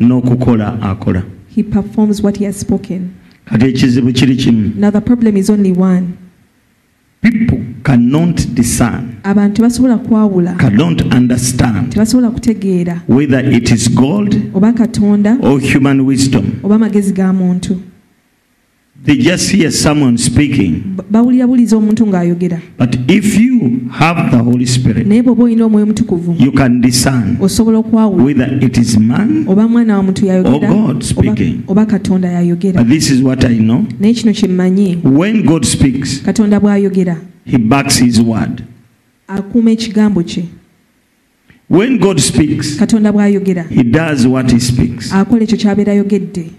n'okukola akola. He performs what He has spoken. kati ekizibu kiri kimu. Now, the problem is only one. people cannot discern abantu tebasobola kwawula. cannot understand tebasobola kutegeera. whether it is god oba katonda. or human wisdom. Oba amagezi ga muntu they just hear someone speaking. Ba- bawulira buliza omuntu ng'ayogera. But if you have the holy spirit naye bw'oba olina omwoyo mutukuvu you can discern osobola okwawula whether it is man oba mwana wa muntu yayogera Or God oba- speaking. oba katonda yayogera. But this is what i know. Naye kino kye mmanyi. When god speaks katonda bw'ayogera he backs his word. akuuma ekigambo kye. When god speaks katonda bw'ayogera he does what he speaks. akola ekyo ky'abeera ayogedde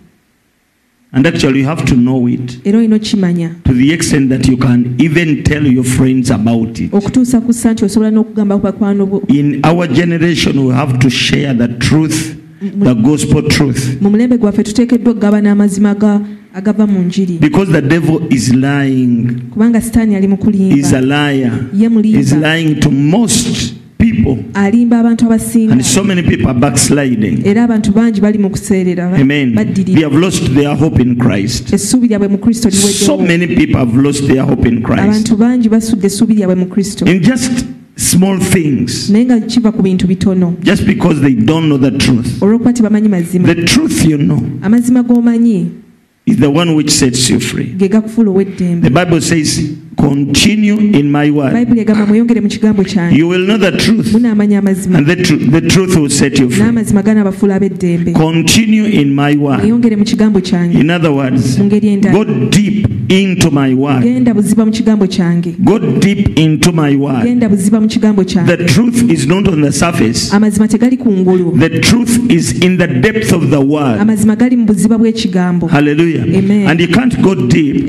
and actually you have to know it era olina okukimanya to the extent that you can even tell your friends about it. Okutuusa ku ssa nti osobola n'okugamba ku bakwano bo. In our generation we have to share the truth the gospel truth. Mu mulembe gwaffe tuteekeddwa okugaba amazima aga- agava mu njiri. Because the devil is lying. Kubanga sitaani ali mu is a kulimba liar. Ye is mulimba lying to most people. Alimba abantu abasinga and so many people are backsliding. Era abantu bangi bali mu kuseerera amen. they have lost their hope in christ. Essuubi lyabwe mu kristo so many people have lost their hope in christ. Abantu bangi basudde essuubi lyabwe mu kristo. In just small things. Just because they don't know the truth. The truth you know amazima g'omanyi is the one which sets you free. the bible says continue in my word. You will know the truth. And the, tr the truth will set you free. Continue in my word. In other words go deep into my word. Go deep into my word. The truth is not on the surface. The truth is in the depth of the word. Hallelujah. Amen. and you can't go deep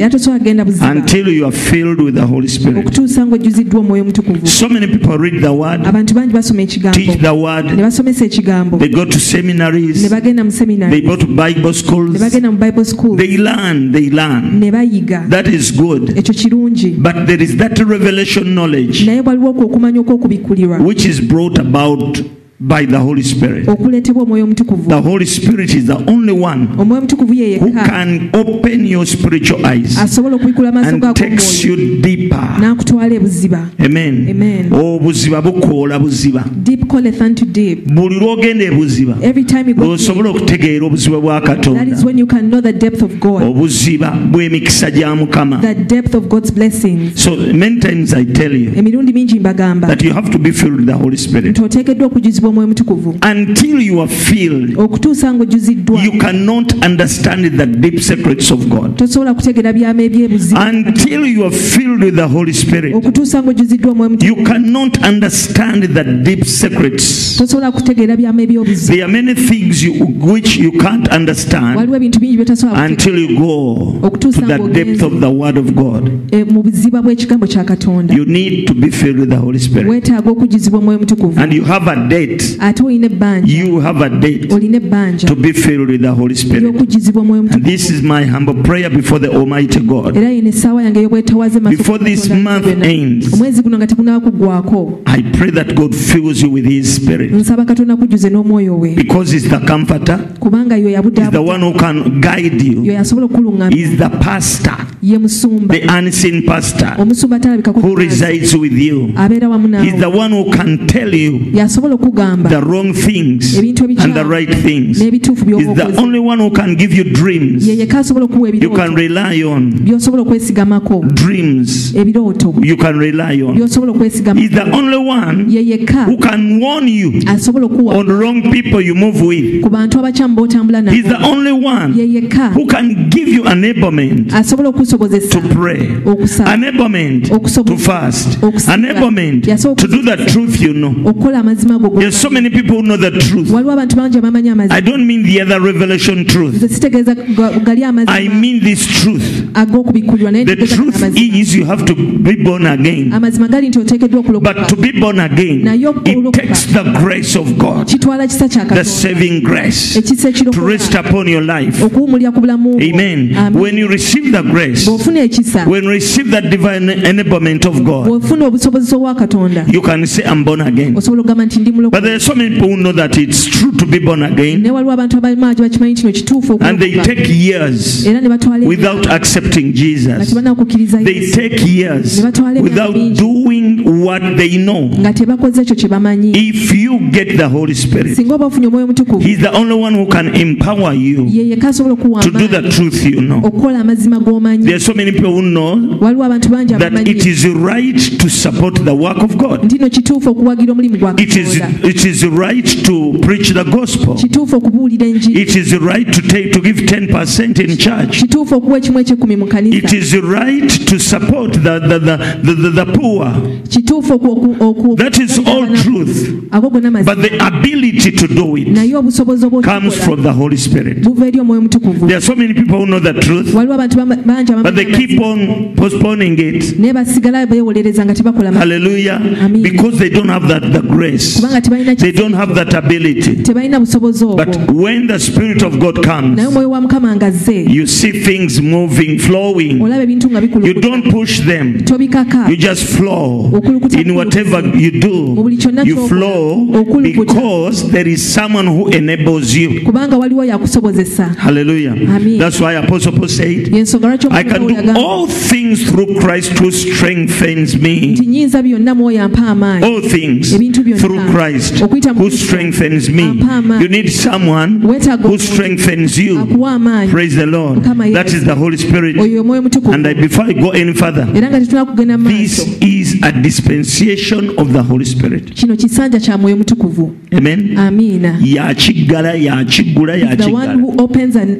until you are filled with the holy spirit. Okutuusa ng'ojjuziddwa omwoyo omutukuvu. So many people read the word abantu bangi basoma ekigambo. teach the ne word basomesa ekigambo. they go to ne seminaries bagenda mu they seminary go to bible ne schools bagenda mu bible school they learn they learn. Ne bayiga. That is good. Ekyo kirungi. But there is that revelation knowledge naye waliwo okwo okumanya okw'okubikkulirwa which is brought about by the holy spirit. The holy spirit is the only one who can open your spiritual eyes and takes you deeper. Amen. Amen. obuziba bukoola buziba. Deep calleth unto deep. Buli lwogenda ebuziba every time you go deep, lwosobola okutegeera obuziba bwa that is when you can know the depth of god. Obuziba bw'emikisa gya mukama. The depth of god's blessings. So many times i tell you that you have to be filled with the holy spirit nti oteekeddwa okujuzibwa omwoyo mutukuvu. Until you are filled okutuusa you cannot understand the deep secrets of god. Tosobola kutegeera byama ebyebuzibu until you are filled with the holy spirit okutuusa ng'ojjuziddwa omwoyo you cannot understand the deep secrets. Tosobola kutegeera byama ebyobuzibu there are many things you, which you can't understand waliwo ebintu bingi byetosobola until you go to the depth of the word of god. Eh, mu buziba bw'ekigambo kya katonda. You need to be filled with the holy spirit. Weetaaga okujjuzibwa omwoyo mutukuvu. And you have a date ate olina ebbanja. you have a date olina ebbanja. to be filled with the holy spirit. Ey'okujjuzibwa omwoyo mutukuvu. This is my humble prayer before the almighty god. Era yino essaawa yange ey'obwetawaaze maaso Before this month ends. omwezi guno nga tegunaba kuggwako i pray that god fills you with his spirit. Nsaba katonda kujjuze n'omwoyo we. Because he's the comforter kubanga yo he's the one who can guide yo you yasobola he's the pastor ye musumba. the unseen pastor omusumba atalabikako who resides with you. Abeera wamu the one who can tell you. Yasobola okugamba the wrong things and the right things. Is the only one who can give you dreams. You can rely on. Dreams. You can rely on. Is the only one who can warn you on wrong people you move with. Is the only one who can give you enablement to pray, enablement to fast, enablement to do the truth you know. Yes, so many people know the truth. waliwo abantu bangi abamanyi I don't mean the other revelation truth. nze sitegeeza I mean this truth. naye The truth is you have to be born again. amazima gali nti oteekeddwa okulokoka But to be born again, it takes the grace of God, kitwala kisa kya the saving grace, ekisa to rest upon your life. okuwumulira ku bulamu. Amen. When you receive the grace, bw'ofuna ekisa when you receive that divine enablement of God, bw'ofuna obusobozi bwa katonda you can say, I'm born again. osobola okugamba nti ndi But mulokoka there's so many people who know that it's true to be born again. And they take years without accepting Jesus. They take years without doing what they know. If you get the Holy Spirit, He's the only one who can empower you to do the truth you know. There are so many people who know that it is right to support the work of God. It is, it it is right to preach the gospel. kituufu okubuulira enjiri It is right to take to give 10% in church. kituufu okuwa ekimu ekyekumi mu It is right to support the, the, the, the, the, the poor. kituufu oku- That is all truth. ago gonna But the ability to do it naye obusobozi comes from the Holy Spirit. buva eri omwoyo mutukuvu. There are so many people who know the truth, waliwo abantu bangi but they keep on postponing it. naye basigala beewolereza nga tebakola Hallelujah. Amen. Because they don't have that the grace. kubanga They don't have that ability. tebalina busobozi obwo But when the Spirit of God comes, naye omwoyo wa mukama nga zze you see things moving, flowing. olaba ebintu nga You don't push them. You just flow. In whatever you do, Mu buli kyonna you flow because there is someone who enables you. kubanga waliwo yakusobozesa Hallelujah. Amen. That's why Apostle Paul said, I can do all things through Christ who strengthens me. nti nyinza byonna mwoyo ampa amaanyi All things through Christ Christ who strengthens me. You need someone who strengthens you. Praise the Lord. That is the Holy Spirit. And I, before I go any further, this is a dispensation of the Holy Spirit. Amen. Amen. The one who opens yakiggala yakiggula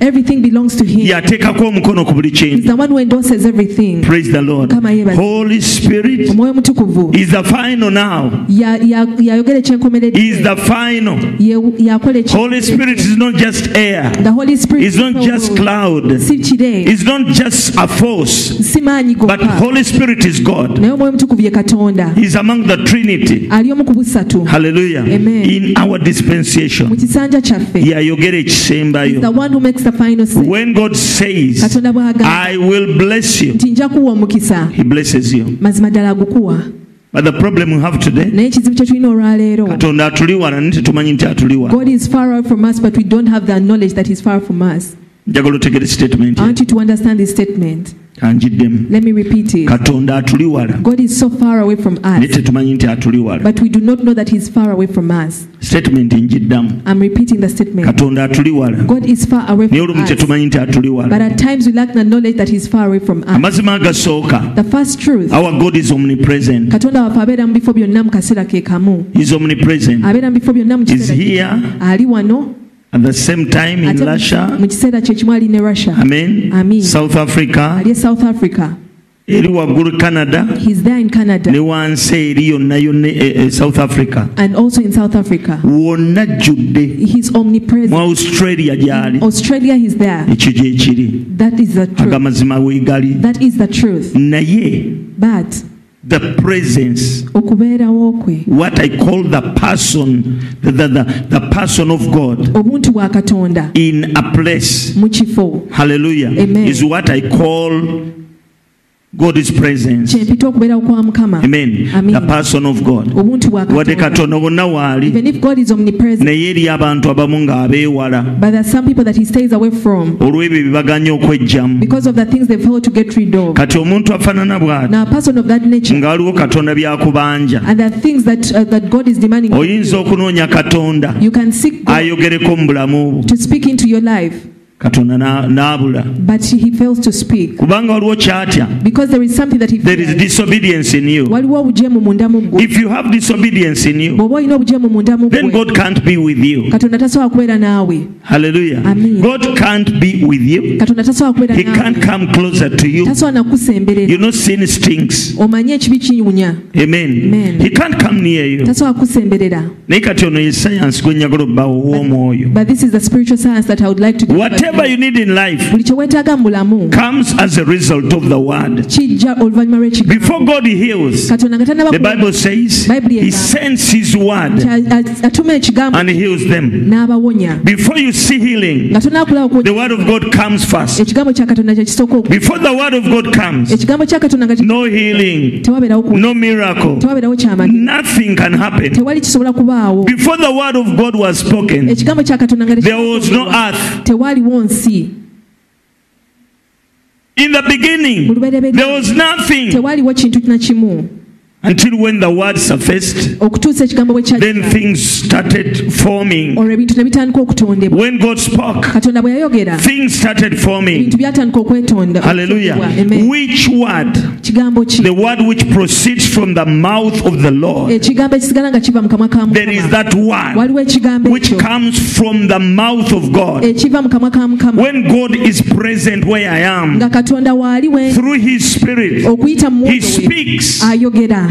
Everything belongs to him. He's the one who endorses everything. praise the lord holy spirit is the final final now is the final. Holy Spirit is not just air. The Holy Spirit is not just cloud. It's not just a force. But Holy Spirit is God. He's among the Trinity. Hallelujah. Amen. In our dispensation. Yayogera ekisembayo. When God says, I will bless you. He blesses you. But the problem we have today, naye ekizibu kye tulina olwaleero katonda atuli wala naye tetumanyi nti atuli wala god is far out from us but we don't have the knowledge that he's far from us njagala otegere statement? I want you to understand this statement. Kanjiddemu let me repeat it. Katonda atuli wala. God is so far away from naye tetumanyi nti atuli wala. But we do not know that he's far away from us. Statement njiddamu i'm repeating the statement. Katonda atuli wala. God is far away naye olumu tetumanyi nti atuli but at times we lack the knowledge that he's far away from us. Amazima agasooka. The first truth. Our god is omnipresent. Katonda waffe abeera mu bifo byonna mu kaseera ke kamu. Is omnipresent. Abeera mu bifo byonna mu kiseera kye here. ali wano At the same time in Russia, mu kiseera ali ne Russia. Amen. South Africa. Ali South Africa. eri waggulu canada. Ne wansi eri yonna yonna e, in south africa. Wonna jjudde mu australia gyali. Ekyo gyekiri the weegali. Naye the presence. Okubeerawo kwe what i call the person the, the, the, the person of god obuntu bwa katonda. in a place. Mu kifo. Hallelujah. Amen. is what i call god's presence. Kyempita okubeerawo kwa mukama amen. Amen. the person of god. Obuntu bwa wadde katonda. katonda waali even if god is omnipresent. Naye eri abantu abamu ng'abeewala but there are some people that he stays away from. Olw'ebyo bye baganya okwejjamu because of the things they fail to get rid of. Kati omuntu afaanana bw'ati. Now a person of that nature. Nga waliwo katonda byakubanja. And there are things that uh, that god is demanding oyinza okunoonya katonda. You can seek god ayogereko mu bulamu. bwo to speak into your life katonda n'abula. Kubanga waliwo kyatya waliwo obujeemu mundamu olina obujeemu mundamu tasobola kubeera naawe katonda tasobola kubeeratasobola nakusembereraomanye ekibi kinyunya tasobola kukusemberera naye kati ono ye sayansi gwenjagala obbawo ow'omwoyo whatever you need in life buli kye mu bulamu comes as a result of the word. Kijja oluvannyuma lw'ekigambo before god heals katonda nga tanaba the bible says he sends his word atuma ekigambo and heals them. N'abawonya before you see healing nga the word of god comes first. Ekigambo kya katonda kye kisooka before the word of god comes ekigambo kya katonda nga no healing tewabeerawo no miracle tewabeerawo nothing can happen. Tewali kisobola kubaawo. Before the word of god was spoken ekigambo kya katonda nga there was no earth tewaaliwo nsi in the beginning there was nothing. Tewaaliwo kintu na kimu until when the word surfaced okutuusa ekigambo bwe then things started forming. Olwo ebintu ne bitandika okutondebwa. When god spoke katonda bwe yayogera things started forming. ebintu byatandika okwetonda hallelujah. Which word? Kigambo ki? The word which proceeds from the mouth of the lord. Ekigambo ekisigala nga kiva mu kamwa ka there is that word waliwo ekigambo which comes from the mouth of god. Ekiva mu kamwa ka mukama. When god is present where i am nga katonda waali we through his spirit okuyita mu he speaks. ayogera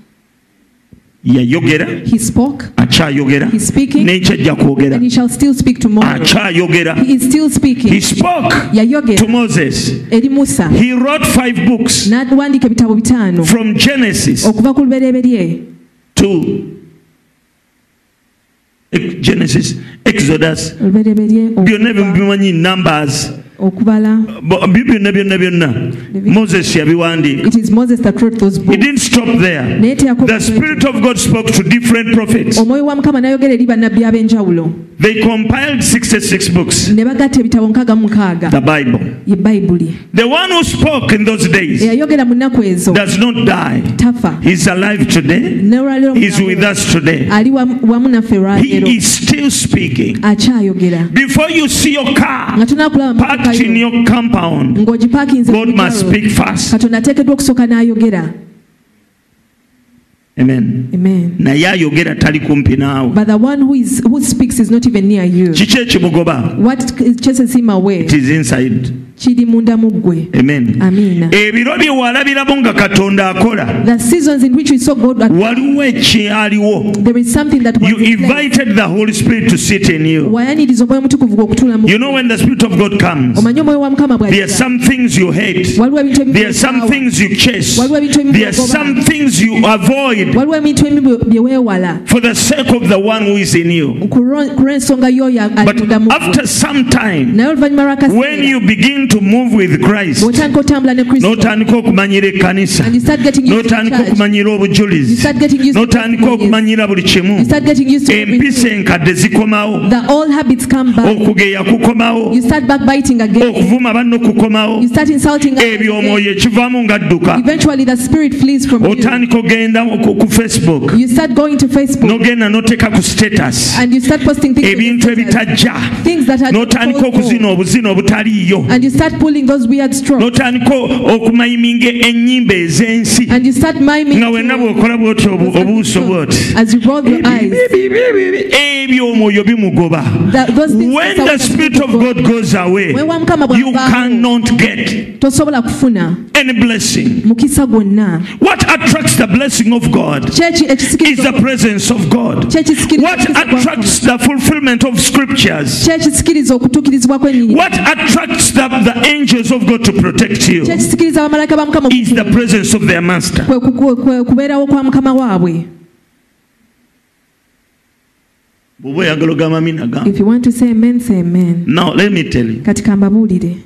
yayogera akyayogera n'ekyajja kwogera akyayogera to moses. Eri musa. He wrote five books. N'awandiika ebitabo bitaano. From genesis okuva ku lubereberye. to genesis exodus. Byonna ebyo okuva- bimanyi numbers okubala. Byonna byonna. Byonna. Moses yabiwandiika. It is moses that wrote those he books. didn't stop there. Naye teyako the spirit of god spoke to different prophets. Omwoyo wa mukama n'ayogera eri bannabbi ab'enjawulo. They compiled 66 books. Ne bagatta ebitabo nkaaga mu the bible. Ye bayibuli the one who spoke in those days eyayogera mu nnaku ezo. does not die. Tafa. He's alive today. He's with us today. Ali wamu wamu naffe lwaleero he is still speaking. Akyayogera. Before you see your car nga park in your compound. God must speak first katonda ateekeddwa okusooka n'ayogera Amen. Amen. naye ayogera tali kumpi naawe kiki ekimugoba kiri munda mu ggwe ebiro bye walabiramo nga katonda akola. The seasons in which we saw god at- waliwo ekyaliwo there is something that was you invited the holy spirit to sit in you. Wayaniriza omwoyo mutukuvu gwe okutuula mu you know when the spirit of god comes. Omanye omwoyo wa mukama there are some things you hate. Waliwo ebintu ebimu there are some things you chase. Waliwo ebintu ebimu there are some things you avoid. Waliwo ebintu ebimu bye weewala. For the sake of the one who is in you. Ku lwo- ku lw'ensonga y'oyo ali but mu after some time naye oluvannyuma when you begin to move with christ. N'otandika okumanyira ekkanisa. N'otandika okumanyira obujulizi. N'otandika okumanyira buli kimu. Empisa enkadde zikomawo. Okugeya kukomawo. Okuvuma banno kukomawo. Ebyo omwoyo ekivaamu ng'adduka otandika ogenda ku facebook. N'ogenda n'oteeka ku status. Ebintu ebitajja. n'otandika okuzina obuzina obutaliiyo. You start pulling those weird strokes. N'otandika okumayiminga ennyimba ez'ensi. And you start miming nga wenna bw'okola bw'oti obuuso bw'oti. As you roll your eyes. ebyo omwoyo bimugoba. When the spirit of god goes away you cannot get tosobola kufuna any blessing. mukisa gwonna. What attracts the blessing of god is the presence of god. What attracts the fulfillment of scriptures what attracts the, the angels of god to protect you. Is the presence of their master. Kubeerawo kwa mukama waabwe. Bw'oba oyagala ogamba amina if you want to say amen say amen. Now let me tell you. Kati kambabuulire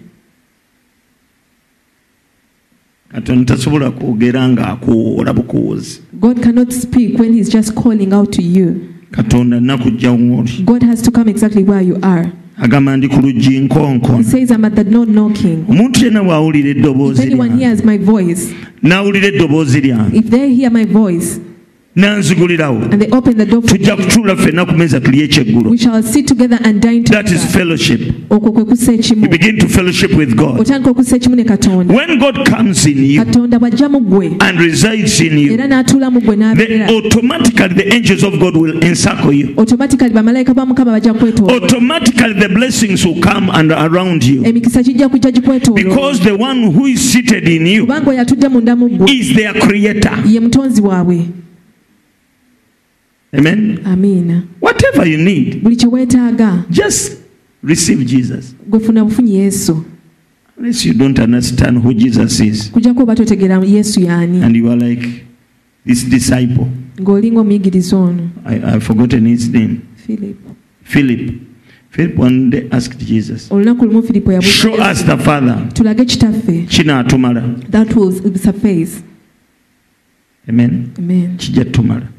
katonda tasobola kwogera ng'akuwoola bukuwuzi God cannot speak when He's just calling out to you. katonda nakujja woli God has to come exactly where you are. Agamba ndi ku luggi knocking. omuntu yenna bw'awulira eddoboozi lyange. n'awulira eddoboozi lyange n'anzigulirawo and they open the door for tujja kutuula ffenna ku meeza tulye ekyeggulu we shall sit together and dine that is fellowship. Okwo kwe kussa you begin to fellowship with god. Otandika okussa ekimu ne katonda. When god comes in you katonda bw'ajja mu ggwe and resides in you era n'atuula mu ggwe n'abeera. automatically the angels of god will encircle you. Automatically bamalayika ba mukama bajja kwetoola automatically the blessings will come and around you. Emikisa kijja kujja gikwetoola because the one who is seated in you kubanga oyo atudde munda mu ggwe is their creator. ye mutonzi waabwe amen? Amiina whatever you need buli just receive jesus. gwe bufunyi yesu. Unless you don't understand who jesus is. Oba totegeera yesu y'ani and you are like this disciple. Ng'olinga omuyigiriza ono I, i've forgotten his name. Philip. Philip. Philip one day asked jesus olunaku lumu filipo yabuuza show us the father. Tulage kitaffe kinaatumala that will suffice amen. Amen.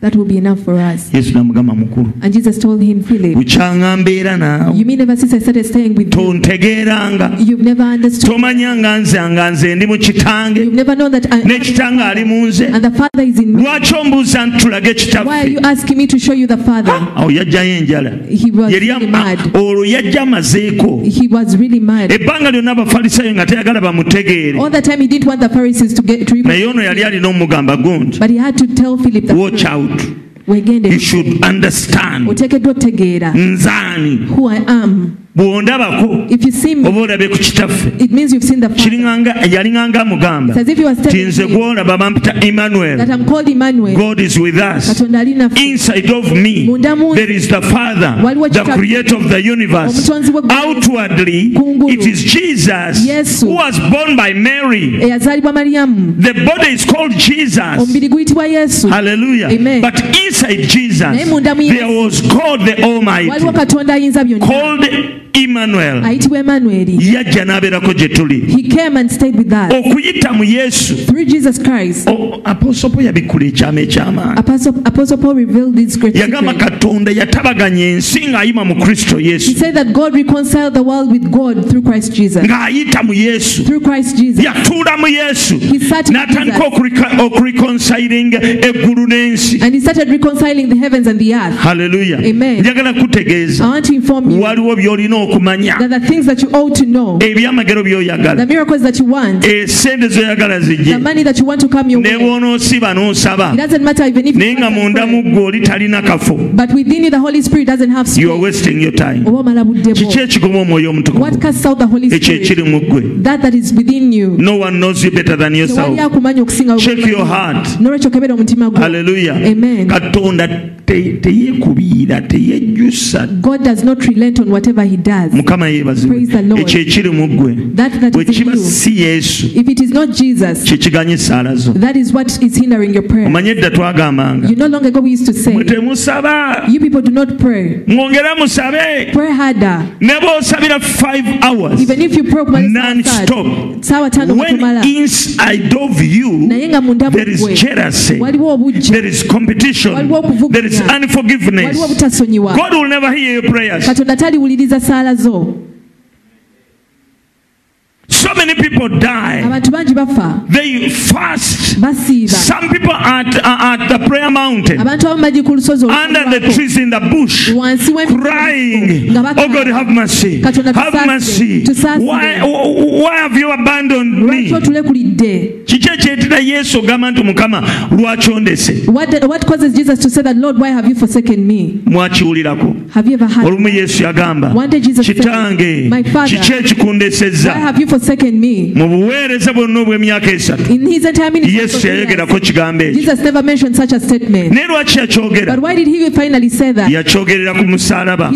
That will be enough for us. Yesu namugamba mukulu. And jesus told him philip naawe. You mean ever since i started staying with you tontegeeranga you've never understood tomanya nga nze nga nze ndi mu kitange. You've never known that I, ne kitange ali mu nze. and the father is in me. Lwaki ombuuza nti tulage why are you asking me to show you the father? Awo yajjayo enjala he was really mad. Ah, olwo yajja amazeeko he was really mad. Ebbanga lyonna abafalisaayo nga tayagala bamutegeere. All the time he didn't want the pharisees to get to naye ono yali alina omugamba gundi but he had to tell philip that watch out. You should understand. Oteekeddwa otegeera nzaani who i am bw'ondabako oba olabe ku kitaffe yali mugamba. Amugamba ti nze gw'olaba bampita emmanuel. God is with us. Inside of me there is the father the creator of the universe. Outwardly it is jesus who was born by mary. The body is called jesus. Hallelujah. Amen. but inside jesus there was god the almighty. Called Emmanuel. Ayitibwa Emmanuel. And stayed with us. okuyita mu Yesu. Apostle Paul yabikkula ekyama ekyamaanyi yagamba Katonda yatabaganya ensi ng'ayima mu Kristo Yesu. Ng'ayita mu Yesu. Yatuula mu Yesu. N'atandika okureconcilinga eggulu n'ensi. Njagala kutegeeza. Waliwo by'olina okumanya. Ebyamagero by'oyagala. Esente zoyagala the zijje ne bw'onoosiba n'osaba. Naye nga munda mu ggwe oli talina kafo. Kiki ekigoma omwoyo omutukuvu? Ekyo ekiri mu ggwe. No one knows you better than yourself. check your heart. Haleluya Amen. katonda te- teyeekubiira teyejjusa mukama yeebazibwe ekyo ekiri mu ggwe bwe kiba si yesu. Kyekiganye esaala zo. edda twagambanga mwongera musabe. Ne bw'osabira 5 hours. Non-stop. when inside of you there is jealousy. There is competition. There is unforgiveness. God will never hear your prayers. רוצה לעזור. So many people die. Abantu bangi bafa. They fast. Basiiba some people at, uh, at the prayer mountain. Abantu abamu bagi ku lusozi under the trees in the bush. Wansi w'emiti crying. Oh. God have mercy. Katonda have mercy. Why, why have you abandoned lwaki me? otulekulidde kiki ekyetera yesu ogamba nti mukama lwaki ondese what, what causes jesus to say that lord why have you forsaken me? Mwakiwulirako have you ever had olumu yesu yagamba One day Jesus said, kitange "My father, kiki ekikundesezza why have you forsaken me mu buweereza bwonna obw'emyaka esatu. Yesu yayogerako kigambo ekyo. Naye lwaki yakyogera? Ku musalaba.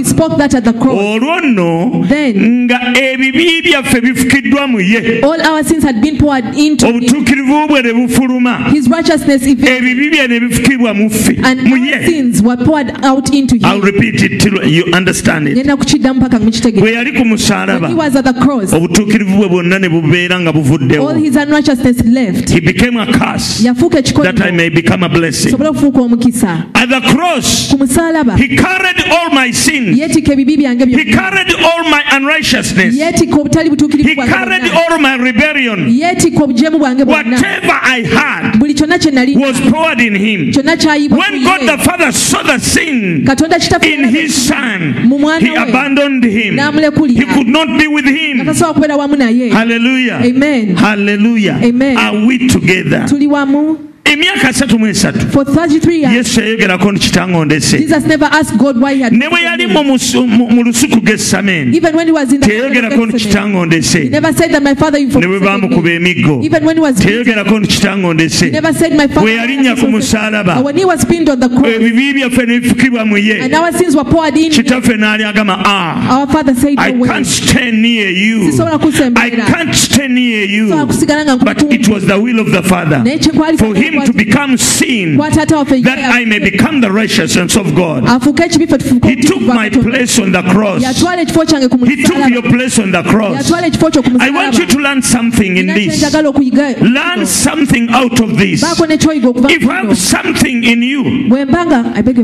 Olwo nno nga ebibi byaffe bifukiddwa mu ye obutuukirivu bwe ne bufuluma. Ebibi bye ne bifukibwa mu ffe mu ye. gwe yali ku musalaba obutuukirivu bwe bwonna bwonna ne bubeera nga buvuddewo. All his unrighteousness left. He became a curse that I may become a blessing. Sobole okufuuka omukisa. At the cross he carried all my sins yeetika ebibi byange he carried all my unrighteousness. He carried all my rebellion. Yeetika obujeemu bwange bwonna. Whatever I had buli kyonna kye nali was poured in him. Kyonna kyayibwa ku when God the Father saw the sin in his son he abandoned him. He could not be with him tasobola kubeera wamu naye hallelujah Amen. hallelujah Amen. are we together tuli wamu emyaka asatu mu esatu. Yesu yayogerako nkitangondeese ne bwe yali mu lusuku g'essameni teyayogerako nkitangondeese ne bwe baamukuba emiggo teyayogerako nkitangondeese bwe yalinnya ku musalaba ebibi byaffe ne bifukibwa mu ye kitaffe n'alyagamba a ah, I can't stand near you. I can't stand near you. But it was the will of the Father. For him him to become sin that I may become the righteousness of God. He took my place on the cross. He took your place on the cross. I want you to learn something in this. Learn something out of this. If you have something in you,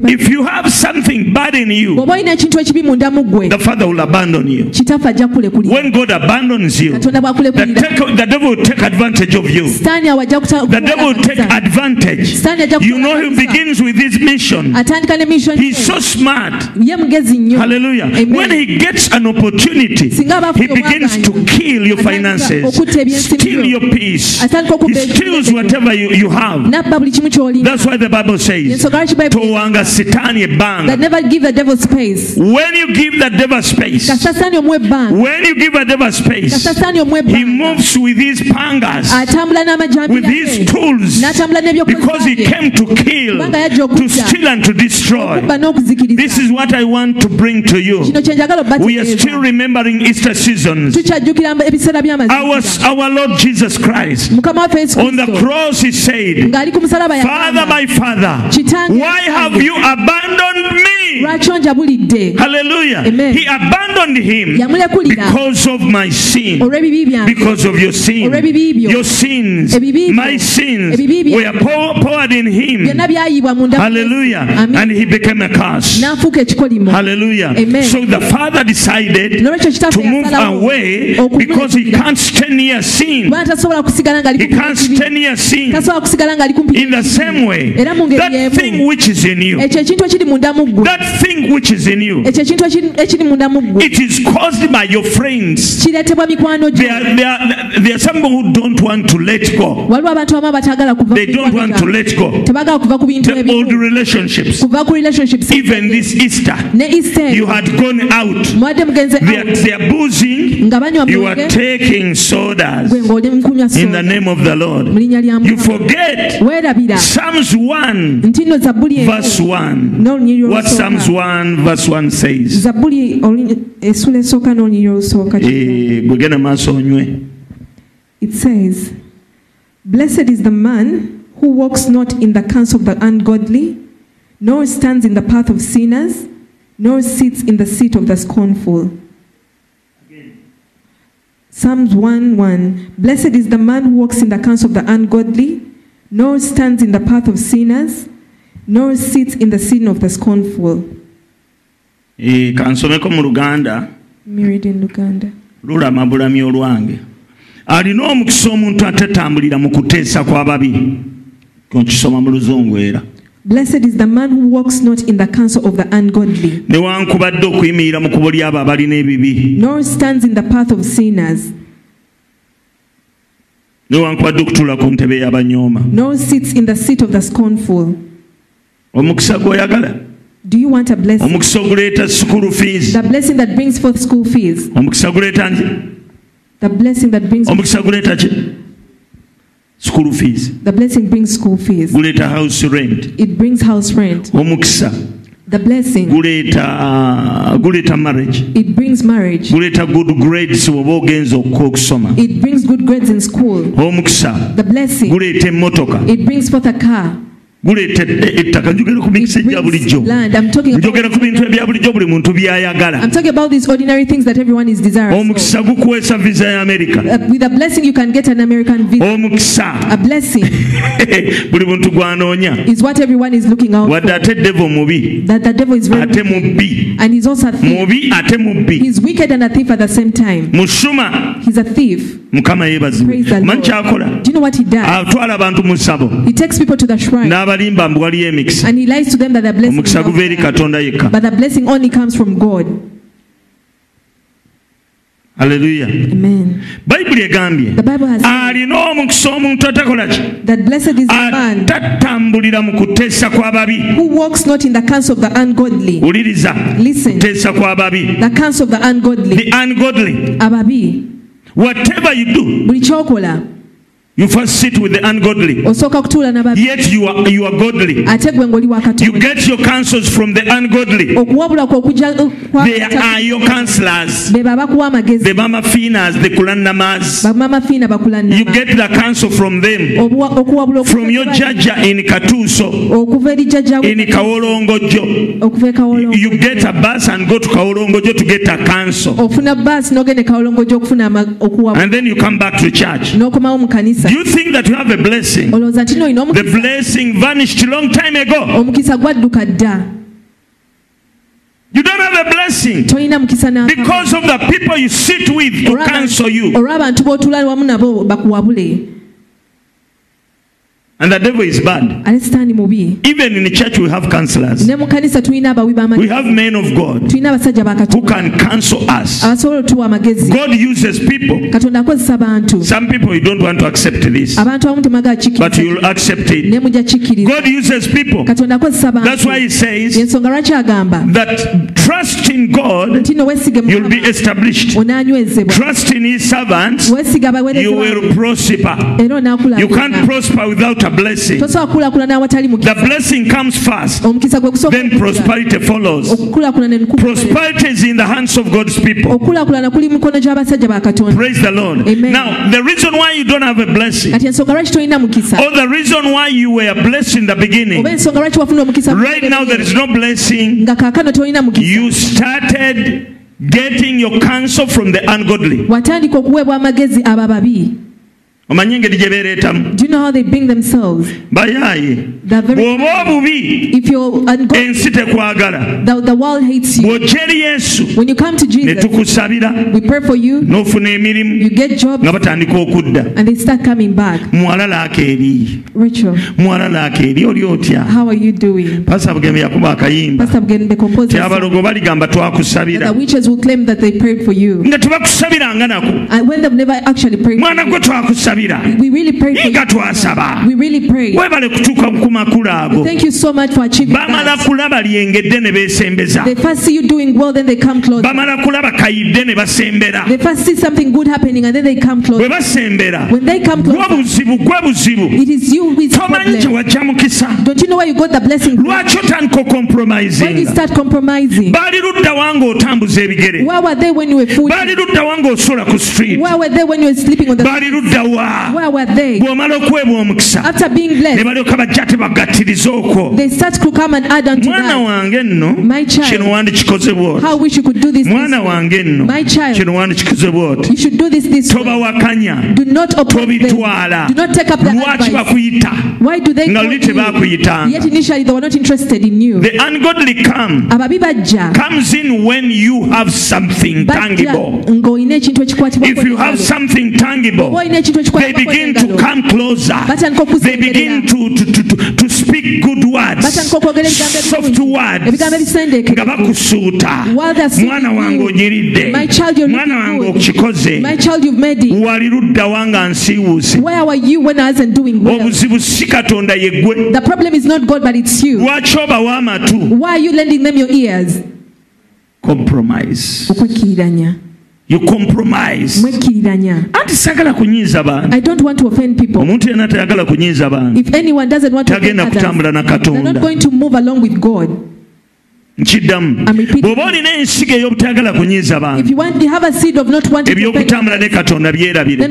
if you have something bad in you, the Father will abandon you. When God abandons you, the, the devil will take advantage of you. The devil will take advantage. You know, he begins with his mission. atandika ne mission He's so smart. ye mugezi nnyo Hallelujah. Amen. When he gets an opportunity, he begins to kill your finances, steal your peace. He steals whatever you, you have. nabba buli kimu ky'olina That's why the Bible says, ensonga lwaki bayibuli towanga that never give the devil space When you give the devil space, kasasaani omuwa ebbanga when you give the devil space, he moves with his pangas, with his tools, because he came to kill, to steal, and to destroy. This is what I want to bring to you. We are still remembering Easter seasons. Our, our Lord Jesus Christ, mukama waffe yesu on the cross, he said, ng'ali ku musalaba Father, my Father, why have you abandoned me? Lwaki onjabulidde Hallelujah. Amen. He abandoned him yamulekulira because of my sin. olw'ebibi byange Because of your sin. Olw'ebibi byo. Your sins, Ebibi byo. my sins Ebibi byo. were pour- poured in him. byonna byayibwa munda mu Yesu. Hallelujah. Amen. And he became a curse. n'afuuka ekikolimo Hallelujah. Amen. So the father decided Nolwekyo kitaffe to move yasalawo away because he can't stand near sin. kubanga tasobola kusigala ng'ali He kumpi can't n'ekibi. stand near sin. tasobola kusigala ng'ali kumpi In the same way, era mu ngeri that thing which is in you, ekyo ekintu ekiri munda mu ggwe that thing which is in you. It is caused by your friends. There, there, there are some who don't want to let go. They don't want to let go. The old relationships. Even this Easter. You had gone out. They are, they are boozing. You are taking sodas. In the name of the Lord. You forget. Psalms 1 verse 1 what's Psalms 1, verse 1 says. zabbuli olu- essula esooka n'olunyiriri olusooka Eh, maaso onywe It says, Blessed is the man who walks not in the counsel of the ungodly, nor stands in the path of sinners, nor sits in the seat of the scornful. Psalms 1 1 Blessed is the man who walks in the counsel of the ungodly, nor stands in the path of sinners, nor sits in the seat of the scornful. Eh, kansomeko mu Luganda. lulama bulami olwange alina omukisa omuntu atatambulira mu kuteesa kw'ababi nkisoma mu luzungu era Blessed is the man who walks not in the counsel of the ungodly, newankubadde okuyimirira mu kubo lyabo abalina ebibi nor stands in the path of sinners, newankubadde okutuula ku ntebe y'abanyooma nor sits in the seat of the scornful. Omukisa gw'oyagala Do you want a blessing? omukisa oguleeta sukulu fees The blessing that brings forth school fees. omukisa guleeta nki The blessing that brings omukisa guleeta ki sukulu fees the blessing brings school fees. guleeta house rent It brings house rent. omukisa The blessing guleeta guleeta marriage it brings marriage. guleeta good grades bw'oba ogenza okusoma It brings good grades in school. omukisa The blessing guleeta emmotoka it brings forth a car. Guleeta e- ettaka. Njogera ku mikisa It egya bulijjo. njogera ku bintu ebya bulijjo buli muntu byayagala. Omukisa gukuweesa visa ya amerika Uh, omukisa. Buli muntu gwanoonya. wadde ate devo mubi. Ate mubbi. Mubi ate mubbi. He's wicked and a thief at the same time. musuma. He's a thief. mukama yeebazibwe. Manyi Lord. kyakola? Atwala abantu mu ssabo He takes people to the shrine n'abalimba mbu waliyo emikisa. And he lies to them that the blessing, is omukisa guva eri katonda yekka. But the blessing only comes from God. aleluya Amen. bayibuli egambye alina omukisa omuntu atakola ki? that blessed is the man atatambulira mu kuteesa kw'ababi who walks not in the counsel of the ungodly. wuliriza Listen, kuteesa kw'ababi the counsel of the ungodly. the ungodly. Ababi, whatever you do buli kyokola you first sit with the ungodly. Osooka kutuula n'ababi yet you are, you are godly. Ate gwe ng'oli wa you get your counsels from the ungodly. Okuwabula kwe okujja kwa- they are your counselors. Be babakuwa amagezi. The mama finas the kulannamaz bamama fiina you bakulannama get the counsel from them. Okuwabula okuva from your judge in katuuso okuva eri jjajja we- in kawolongojo. Okuva e kawolongo you get a bus and go to kawolongojo to get a counsel. Ofuna baasi n'ogenda e kawolongojo okufuna okuwabula. And then you come back to church do you think that you have a blessing? Olowooza nti n'olina the omukisa? blessing vanished long time ago. Omukisa gwadduka dda. You don't have a blessing because of the people you sit with to counsel you and the devil is bad. Mubi. Even in the church we have counselors. Ne mu kanisa tulina abawi we have men of god tulina abasajja ba who can counsel us. Abasobola otuwa amagezi god uses people. Katonda akozesa bantu some people you don't want to accept this. Abantu abamu temwagala but you'll accept it. Ne mujja kikkiriza god uses people. Katonda akozesa that's why he says yensonga lwaki agamba? that trust in god nti no weesige you'll be established. Trust in his servants you will prosper. Era you can't prosper without blessing. Tosobola kukulaakulana awatali the blessing comes first omukisa gwe gusooka then prosperity follows. Okukulaakulana ne kukulaakulana. prosperity is in the hands of god's people. Okukulaakulana kuli mu mikono gy'abasajja ba katonda. Praise the lord. Amen. now the reason why you don't have a blessing kati ensonga lwaki tolina mukisa? or the reason why you were blessed in the beginning. Oba ensonga lwaki wafuna omukisa mu right now there is no blessing. Nga kaakano tolina mukisa. You started getting your counsel from the ungodly omanyi engeri gye beereetamu bayaaye bw'oba obubi ensi tekwagala bw'ojja eri yesu. Ne tukusabira n'ofuna emirimu. Nga batandika okudda. Muwala laaka eri. Muwala laaka eri. Oli otya? Pasa bugembe yakuba akayimba. Ti abalogo baligamba twakusabira. nga tebakusabiranga nako. Mwana gwe twakusabira twasabira nga twasaba webale kutuuka ku makulu ago bamala kulaba lyengedde ne beesembeza bamala kulaba kayidde ne basembera. Basembera. Gwe buzibu tomanyi gye wajja mukisa lwaki otandika okompromisinga baali ludda wange otambuza ebigere? Baali ludda wange osula ku street? Baali ludda wa bw'omala okuweebwa omukisa ne balyoka bajja tebagattiriza okwo. mwana wange nno kino wandikikoze bwoti how wish you could do this, this mwana way. wange nno kino wandikikoze bwoti tobawakanya tobitwala. Lwaki bakuyita? Nga luli you? the ungodly come. Comes in when you have something tangible. if you have something tangible they begin to come closer. They begin to, to, to, to speak good words, soft words, nga bakusuuta mwana wange ogiridde mwana wange okikoze wali ludda wanga nsiiwuuse obuzibu si katonda yeggwe lwaki obawa amatu okwekkiririranya you compromise. Mwekkiriranya omuntu yenna tayagala kunyiza bantu. If anyone doesn't want to kutambula na katonda. nkiddamu bw'oba olina ensiga ey'obutayagala kunyiiza bantuebyokutambula ne katonda byerabire.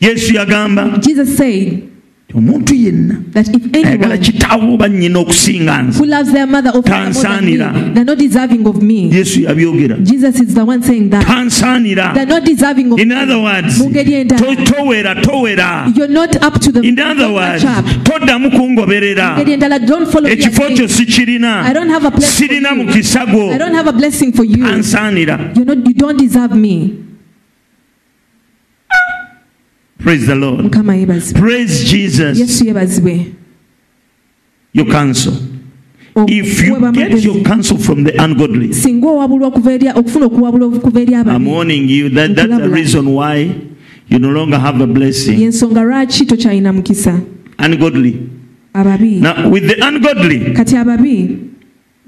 Yesu yagamba omuntu yenna ayagala kitaawo oba nnyina okusinga nzetansaanira yesu yabyogera. Tansaanira. Toweera towera toddamu kungoberera. Ekifo kyo sikirina. Sirina mukisa gwo tansaanira praise the lord. Mukama praise jesus. Yesu your counsel. Oh, if you get your counsel from the ungodly singa owabulwa okuva eri okufuna okuwabulwa okuva i'm warning you that that's the reason why you no longer have a blessing. Yensonga lwaki tokyalina mukisa ungodly. Now with the ungodly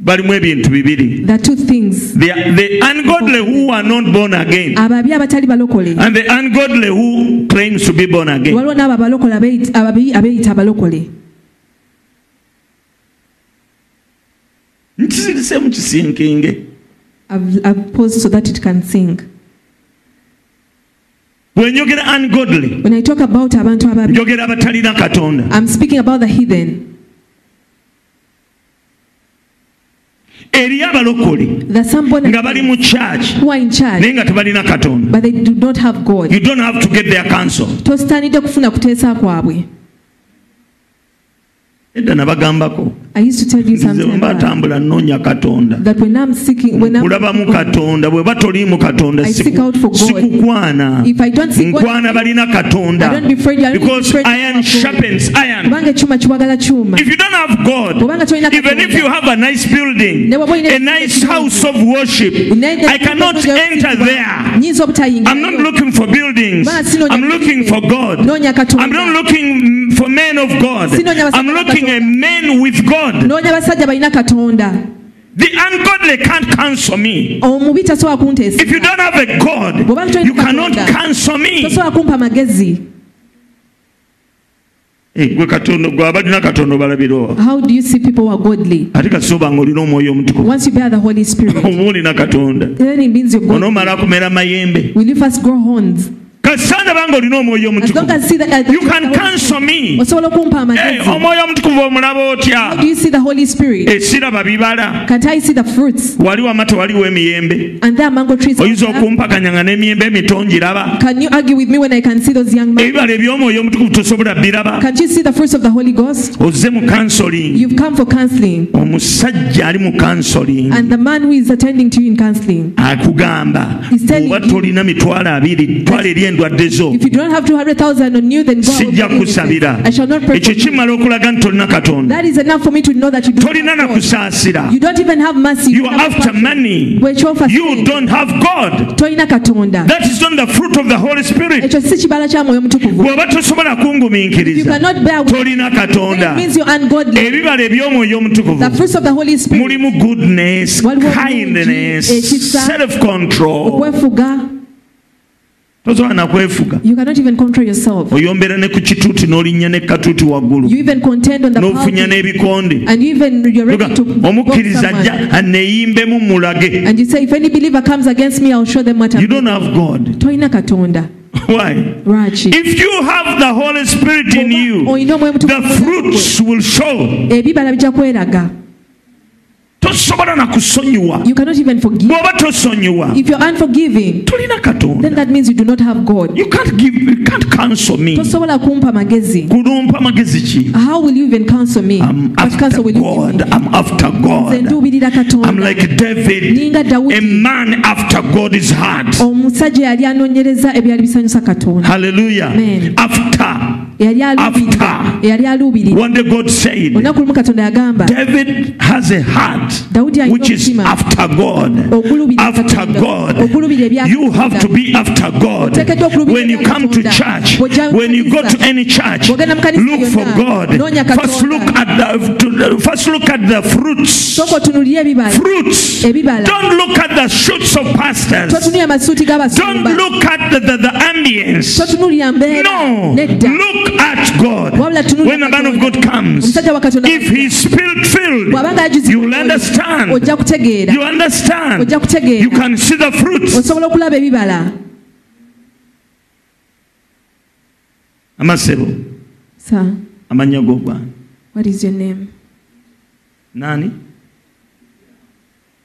balimu ebintu bibiri. The the, ungodly who are not born again. Ababi abatali balokole. And the ungodly who claims to be born again. Waliwo n'abo abalokole abeeyita- abalokole nkisirise mu kisinkinge. Bwenjogera ungodly njogera abatalina katonda. I'm speaking about the heathen eriyo abalokole nga bali mu church naye nga tebalina katonda. you don't have to get their counsel. Tosaanidde kufuna kuteesa kwabwe. Edda nabagambako I used to tell you something that when I'm seeking, when I'm seeking, I seek out batambula nnoonya katonda kulabamu katonda bwe batoliimu katonda sikukwana nkwana balina katonda. because iron sharpens iron. If you don't have God even if you have a nice building a nice house of worship I cannot enter there. I'm not looking for buildings. I'm looking for God. I'm not looking for men of God. I'm looking a man with God. Noonya basajja balina katonda. The ungodly can't counsel me. Omubi tasobola kunteesa. If you don't have a God, you cannot cancel me. tosobola kumpa magezi. Eh, gwe katonda gwe abalina katonda obalabirwa. Ate kasoba nga olina omwoyo omutukuvu. Oba olina katonda. Onoomala kumera mayembe kasanga bange olina omwoyo omutukuvuosobola okumpa amagezi. omwoyo omutukuvu omulaba otya? Esiraba bibala wali wama tewaliwo emiyembe. Oyinza okumpakanyanga n'emiyembe emito ngiraba ebibala eby'omwoyo omutukuvu tosobola biraba ozze mu kansoling omusajja ali mu kansoling akugamba oba tolina mitwalo abiri twala eryendo ndwadde zo sijja kusabira. ekyo kimala okulaga nti tolina katonda? Tolina ekyo si kibala kya mwoyo mutukuvu tosobola kungumiikiriza katonda. Ebibala eby'omwoyo omutukuvu goodness kindness self control okwefuga tosobola nakwefuga. Oyombera ne ku kituuti n'olinnya n'ekatuuti waggulu. N'ofunya n'ebikonde. omukkiriza ajja aneeyimbe mulage. Tolina katonda. Why? Rachi. If you have the Holy Spirit in you, the fruits will show tosobola nakusonyiwa you cannot even forgive. Bw'oba tosonyiwa if you're unforgiving tolina katonda. you do not have god. You can't give you can't counsel me. Tosobola kumpa magezi. Kulumpa magezi ki how will you even counsel me? I'm after counsel will God. me? I'm after nze God. nduubirira I'm like David, ninga a man after God's heart. omusajja yali anoonyereza ebyali bisanyusa katonda. Hallelujah. Amen. After eyali aluubirira after when the God said David has a heart which is after God. After God. You have to be after God. When you come to church when you go to any church look for God. First look at the first look at the fruits. Fruits. Don't look at the shoots of pastors. Don't look at the, the, the ambience. No. Look at God. When the man of God comes, if he's spirit filled, bw'abanga you will understand. You understand. You can see the fruits. okulaba ebibala Amasebo. Amannya g'obwana What is your name? naani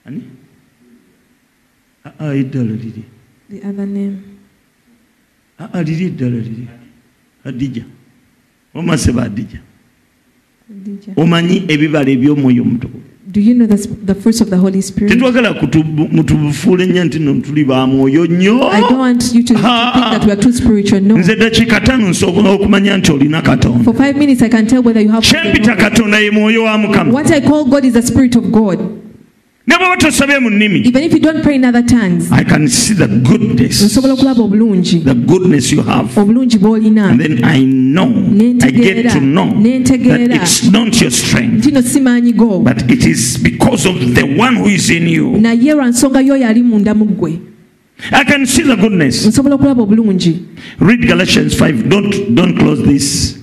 ani aa eddala liri The other name. aa liri eddala liri adija omaseba adija omanyi ebibala eby'omwoyo omutukuvu Do you know the, the fruits of the Holy Spirit? I don't want you to, to think that we are too spiritual. No. For five minutes, I can tell whether you have. What I call God is the Spirit of God. Ne bwaba mu nnimi Even if you don't pray in other tongues, i can see the goodness nsobola okulaba obulungi. the goodness you have. Obulungi bw'olina. And then i know i get to know that it's not your strength nti no si maanyi go. but it is because of the one who is in you. Naye lwa nsonga y'oyo ali munda mu ggwe. I can see the goodness. Read galatians 5 don't don't close this.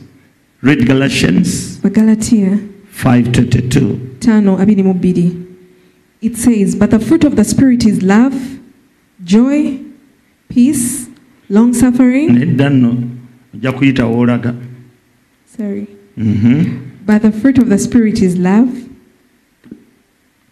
Read galatians bagalatiya 5:22 it says but the fruit of the spirit is love joy peace long suffering nedda nno ojja kuyita woolaga sorry. Mhm. but the fruit of the spirit is love.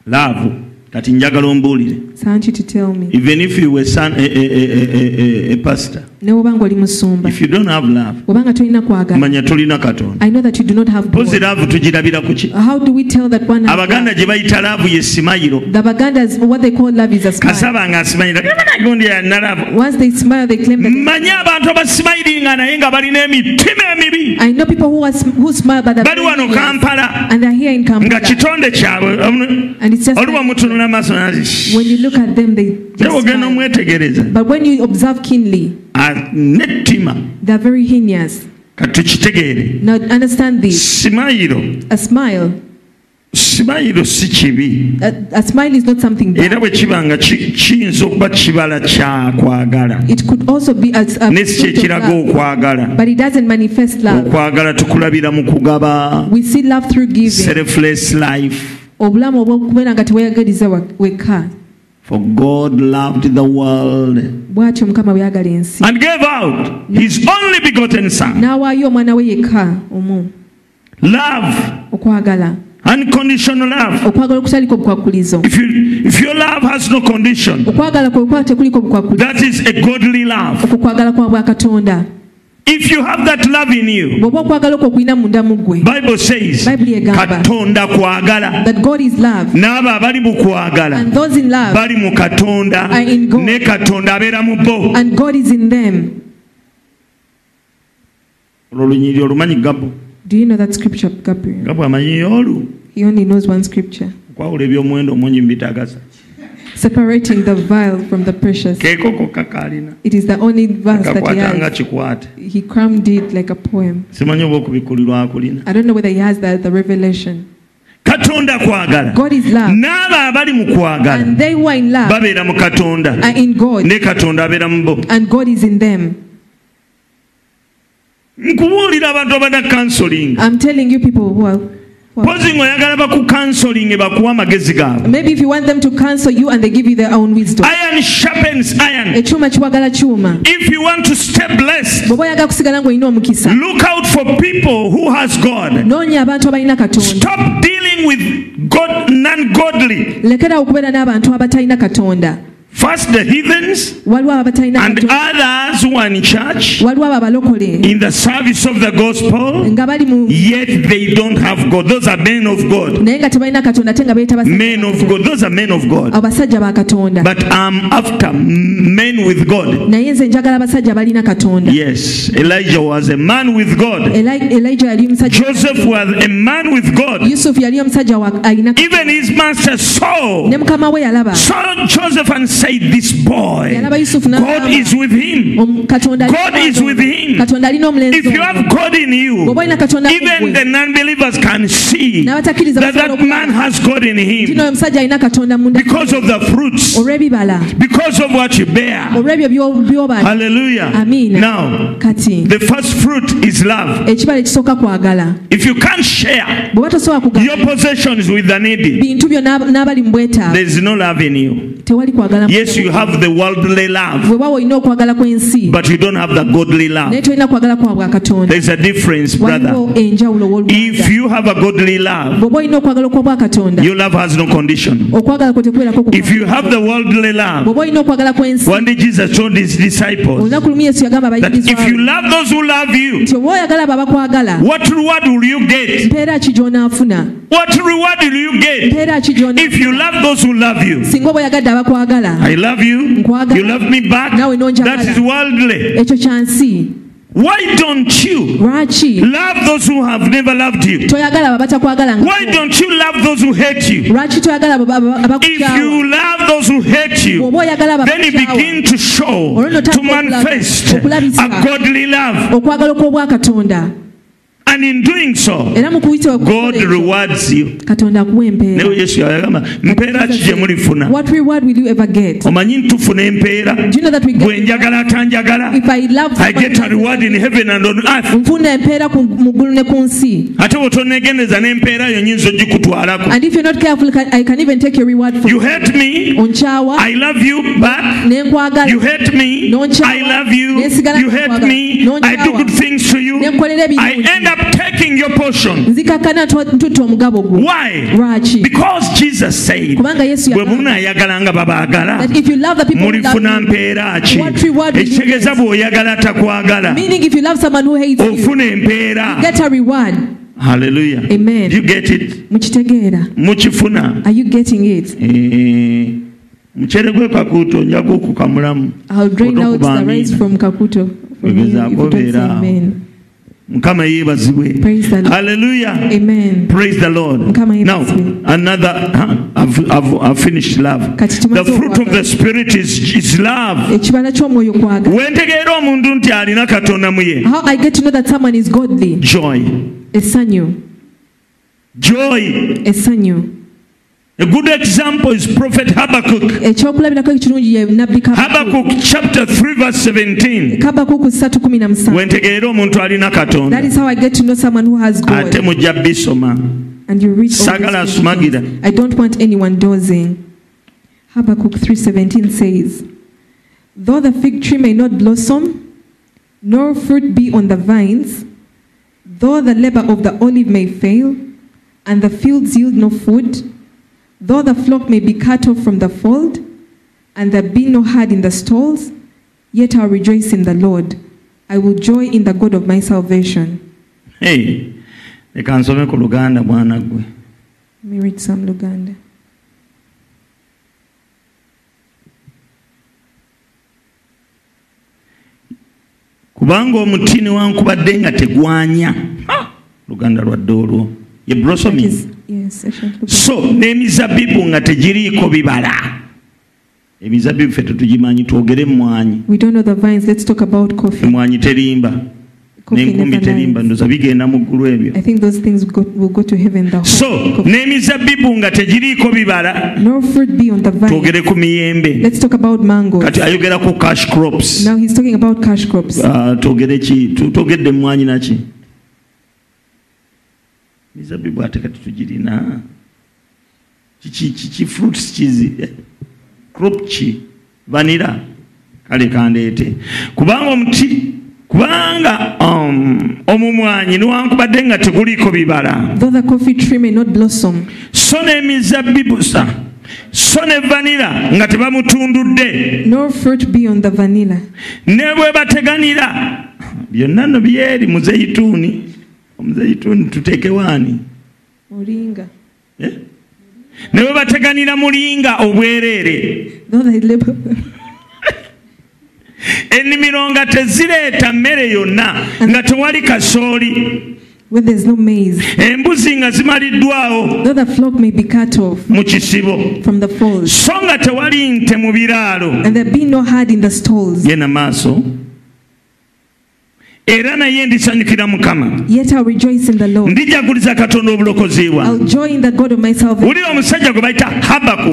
Laavu kati njagala ombuulire so you to tell me. Even if you were son, a, a, a, a, a, pastor musumba. if you don't have love bwobanga tolina kwagala manya tolina katonda i know that you do not have pozi God. tugirabira ku ki how do we tell that one abaganda love? gye bayita laavu ye simayiro. The bagandas what they call love is a smile. Kasaba nga gundi once they smile they claim that mmanyi abantu abasimayiringa naye nga balina emitima emibi I know people who, are, who smile but bali wano kampala. And they're here in nga Kampala. kitonde kyabwe. And it's just mutunula maaso nazi when you look at them, they ogenda omwetegereza But when you observe keenly, a- n'ettima. they're very heinous. kati tukitegeere Now understand this: simayiro. A smile, simayiro si kibi. Era bwe kiba nga ki- kiyinza okuba kibala kyakwagala ne si kyekiraga okwagala. okwagala tukulabira mu kugaba. Obulamu obw'okubeera nga teweeyagaliza wa- wekka for god loved the world. Bw'atyo mukama bweyagala ensi. And gave out his only begotten son. N'awaayo omwana we yekka omu. Love. Okwagala. Unconditional love. If, you, if your love has no condition that is a godly love if you have that love in you bw'oba okwagala okwo okulina munda mu ggwe bible says Bible egamba. katonda kwagala. That god is love. N'abo abali mu kwagala and those in love bali mu katonda Are in God. ne katonda abeera mu bo. And god is in them. Olwo lunyiri olumanyi gabo do you know that scripture gabriel gabo amanyi olu? He only knows one scripture. Okwawula ebyomuwendo omungi mubitagasa separating the vile from the precious. Keeko kokka it is the only verse that he has. he crammed it like a poem. Simanyi oba okubikulirwa akulina i don't know whether he has the, the revelation. Katonda kwagala. God is love. N'abo abali mu kwagala babeera mu katonda. Ne katonda abeera mu bo. And god is in them. Nkubuulira abantu abana kansoling pozi bakukansolinge bakuwa amagezi gaabweekyuma kiwagala kyuma bw'oba oyagala ng'olina omukisa. noonya abantu abalina katonda. Okubeera n'abantu abatalina katonda. First the heathens and others who are in church in the service of the gospel, yet they don't have God. Those are men of God. Men of God. Those are men of God. But I'm after men with God. Yes, Elijah was a man with God. Joseph was a man with God. Even his master Saul. Saul, Joseph, and beside this boy. God is with him. God is with him. If you have god in you even the non-believers can see that that man has god in him. Because of the fruits. Because of what you bear. Hallelujah. Now the first fruit is love. If you can't share your possessions with the needy. There is no love in you yes you have the worldly love. Bwe baba olina okwagala kw'ensi but you don't have the godly love. Naye tolina kwagala kwa bwa katonda. There's a difference brother. enjawulo if you have a godly love bw'oba olina okwagala okwa katonda. your love has no condition. Okwagala kwe tekubeerako if you have the worldly love bw'oba olina okwagala kw'ensi one day jesus told his disciples olunaku lumu yesu yagamba that if you love those who love you nti oba oyagala abo abakwagala what reward will you get? mpeera ki gy'onaafuna? What reward will you get? Mpeera ki if you love those who love you singa oba oyagadde abakwagala i love you. You love me back. That is worldly. Ekyo kya nsi why don't you love those who have never loved you? Toyagala abo abatakwagala nga why don't you love those who hate you? Lwaki toyagala abo aba- if you love those who hate you bw'oba oyagala abo then you begin to show to manifest a godly love and in doing so era mu kuyitibwa god rewards you. Katonda akuwa empeera naye yesu yagamba mpeera ki gye mulifuna? What reward will you ever get? Omanyi ntufuna empeera do you know that we bwe njagala atanjagala i get a reward in heaven and on earth. Nfuna empeera mu ggulu ne ku nsi. Ate bwotonegendeza n'empeera yo nyinza ogikutwalako and if you're not careful i can even take your reward for you hate me. Onkyawa i love you back ne nkwagala You hate me. I love you. You hate me. I do good things to you. I end up taking your portion. nzikakkana ntutta omugabo gwo. Lwaki? Kubanga yesu bwe yagamba munaayagalanga babaagala mulifuna mpeera ki? ekitegeeza bw'oyagala takwagala. Ofuna empeera haleluya Amen. you get it. Mukitegeera. Mukifuna. Are you getting it? Eh, mucere gwe kakuuto nja kukukamulamu i'll drain out the rice from kakuto. From you, if Gezaako you don't say beera amen mukama yeebazibwe haleluya praise the lord. Now another huh, love. The fruit of the spirit is, is love. Wentegeera omuntu nti alina katonda mu ye joy. Joy. Essanyu a good example is prophet habakkuk. Ekyokulabirako ekirungi ye nabbi habakkuk chapter 3 verse 17 kabakuku 317 wentegeera omuntu alina katonda. Is how i get to know someone who has ate god mujja bisoma and you read all Sagala asumagira. i don't want anyone dozing. Habakkuk 317 says though the fig tree may not blossom nor fruit be on the vines though the labor of the olive may fail and the fields yield no food though the flock may be cut off from the fold and there be no herd in the stalls yet i'll rejoice in the lord. I will joy in the god of my salvation. Hey, leka nsome ku luganda mwana gwe. Let me read some luganda. Kubanga omutini wankubadde nga tegwanya. Luganda lwadde olwo ye blossoming so n'emizabbibu nga tegiriiko bibala. Emizabbibu ffe tetugimanyi twogere coffee. Emmwanyi terimba. N'enkumbi terimba ndoza bigenda mu ggulu ebyo. So coffee. n'emizabbibu nga tegiriiko bibala twogere ku miyembe. Kati ayogera ku cash crops. Ah, twogere ki twogedde emmwanyi naki mizabbibu ate kati tugirina kiki fruits kizi crop ki vanira kale kandeete kubanga omuti kubanga um, omumwanyi newankubadde nga teguliiko bibala. So n'emizabbibu sa so ne vanira nga tebamutundudde. Ne bwe bateganira byonna no byeri muzeyituuni omuzeyituuni tuteekewaani moringa Eh? ne bwe bateganira mulinga obwereere ennimiro nga tezireeta mmere yonna nga tewali kasooli. Where there's no maize. Embuzi nga zimaliddwawo mu kisibo. so nga tewali nte mu biraalo. And there be no herd in the stalls genda maaso era naye ndisanyukira mukama ndijaguliza katonda obulokozi bwange I'll joy in the God of my salvation. wulira omusajja gwe bayita habaku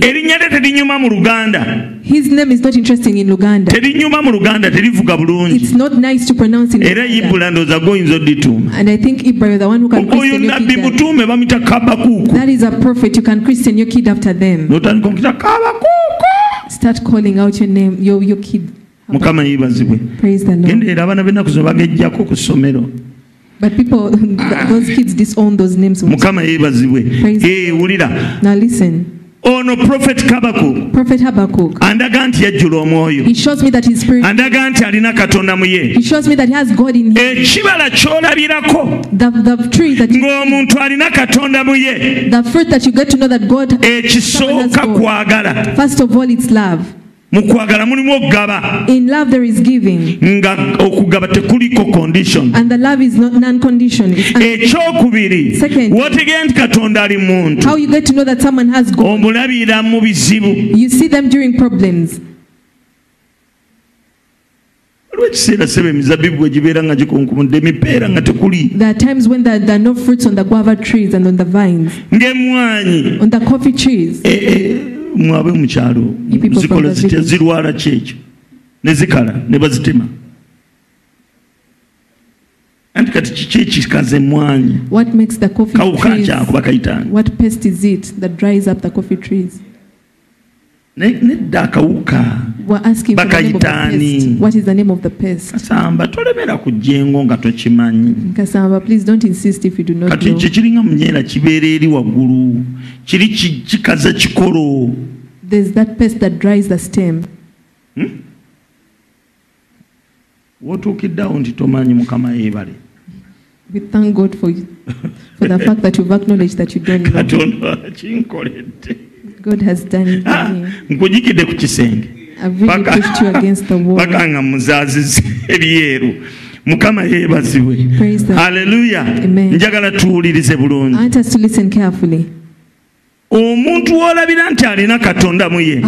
erinnya lye terinyuma mu luganda His name is not interesting in Luganda. terinyuma mu luganda terivuga bulungi It's not nice to pronounce in era Luganda. ibula ndooza gwoyinza oddituuma And I think Ibra, you're the one who can oyo Christian your nabbi kid. that. mutuume bamuyita kabakuuku That is a prophet. You can Christian your kid after them. notandika okuyita kabakuuku Start calling out your name, your, your kid. Mukama yeebazibwe genda era abaana b'ennaku zo bagejjako ku ssomero. But people, th- those kids disown those names. mukama yeebazibwe ee wulira. Now listen. ono prophet kabaku Prophet Habakkuk. andaga nti yajjula omwoyo. Andaga nti alina katonda mu ye. Ekibala ky'olabirako. Ng'omuntu alina katonda mu ye. Ekisooka kwagala Mu kwagala mulimu okugaba. In love, there is giving, nga okugaba tekuliko condition. And the love is not non-conditional. It's un- ekyokubiri Second. wotegere nti katonda ali muntu. How you get to know that someone has God. omulabira mu bizibu. You see them during problems. waliwo ekiseera seba emizabbibu bwe gibeera nga gikunkumudde emipeera nga tekuli. Ng'emwanyi mwabe mu kyalo You people zikola zitya zirwala kyekyo ne zikala ne bazitema anti kati kiki ekikaza coffee kawuka kyako bakayitanga nedda akawuka pest? kasamba tolemera ku jengo nga tokimanyi kati know. kyekiringa munyeera kibeera eri waggulu kiri ki- kikaza kikolo stem. wotuukiddeawo nti tomanyi mukama yeebale We thank God for you, for the fact that you've acknowledged that you don't know. It Ah, nkujikidde ku kisenge. Wall. bakanga muzaaziza ebyeru mukama yeebazibwe haleluya njagala tuwulirize bulungi want us to listen carefully. Omuntu w'olabira nti alina katonda mu ye.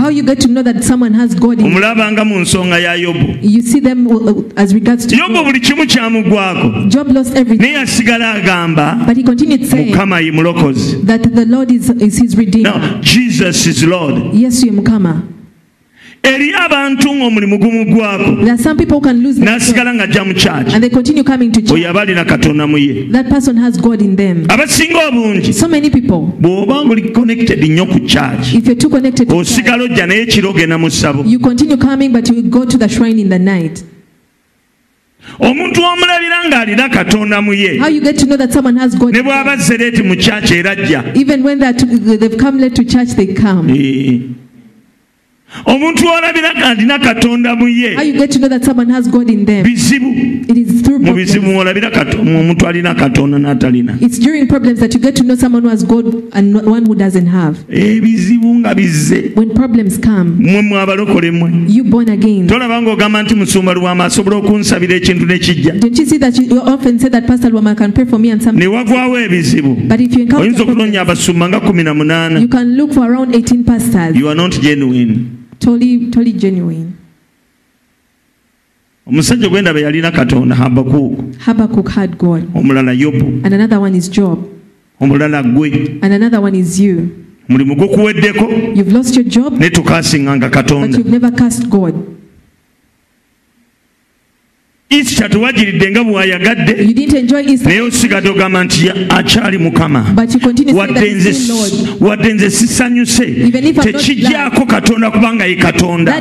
Omulabanga mu nsonga ya yobu. Uh, to yobu buli kimu kyamugwako. Naye asigala agamba mukama ye mulokozi. jesus is lord. Yesu ye Mukama. Eri abantu ng'omulimu gumuggwako n'asigala ng'ajja mu kyaki oyo aba alina katonda mu ye. abasinga obungi. Bw'oba ng'oli connected nnyo ku kyaki osigala ojja naye ekiro ogenda mu ssabo omuntu omulabira ng'alina katonda mu ye ne bw'aba zereeti mu kyaki era ajja omuntu olabira ng'alina katonda mu ye. Bizibu. Mu bizibu mu omuntu alina katonda n'atalina. Ebizibu nga bizze. Mwe abalokole mmwe you born again. tolaba ng'ogamba nti musumba lwama asobola okunsabira ekintu ne kijja. Ne wagwawo ebizibu. Oyinza okunoonya abasumba nga kumi na munaana. you can look for around 18 pastors, you are not genuine totally, toli genuine. omusajja gwe ndaba yalina katonda habakuuku Habakkuk had God, omulala yobu and another one is Job, omulala gwe. And another one is you. mulimu gukuweddeko You've lost your job, ne tukasinganga katonda isita tewagiridde nga bwayagadde? Easter, naye osigadde ogamba nti ya- akyali mukama. Wadde nze sisanyuse. Tekijjaako katonda kubanga ye katonda.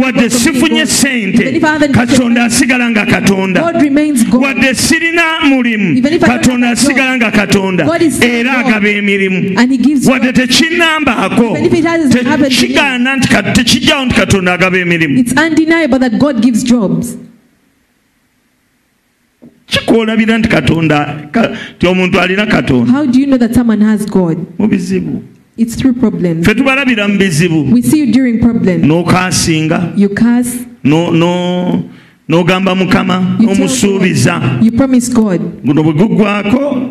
Wadde sifunye sente katonda asigala nga katonda. Wadde sirina mulimu. Katonda asigala nga katonda. Era agaba emirimu. Wadde me. tekigaana nti tekijjawo nti katonda agaba emirimu It's undeniable that God gives jobs. Kikwolabira nti katonda ka- ti omuntu alina katonda How do you know that someone has God? mu bizibu It's through problems. We see you during problems. n'okaasinga You curse, no- no- n'ogamba mukama God. guno bwe guggwako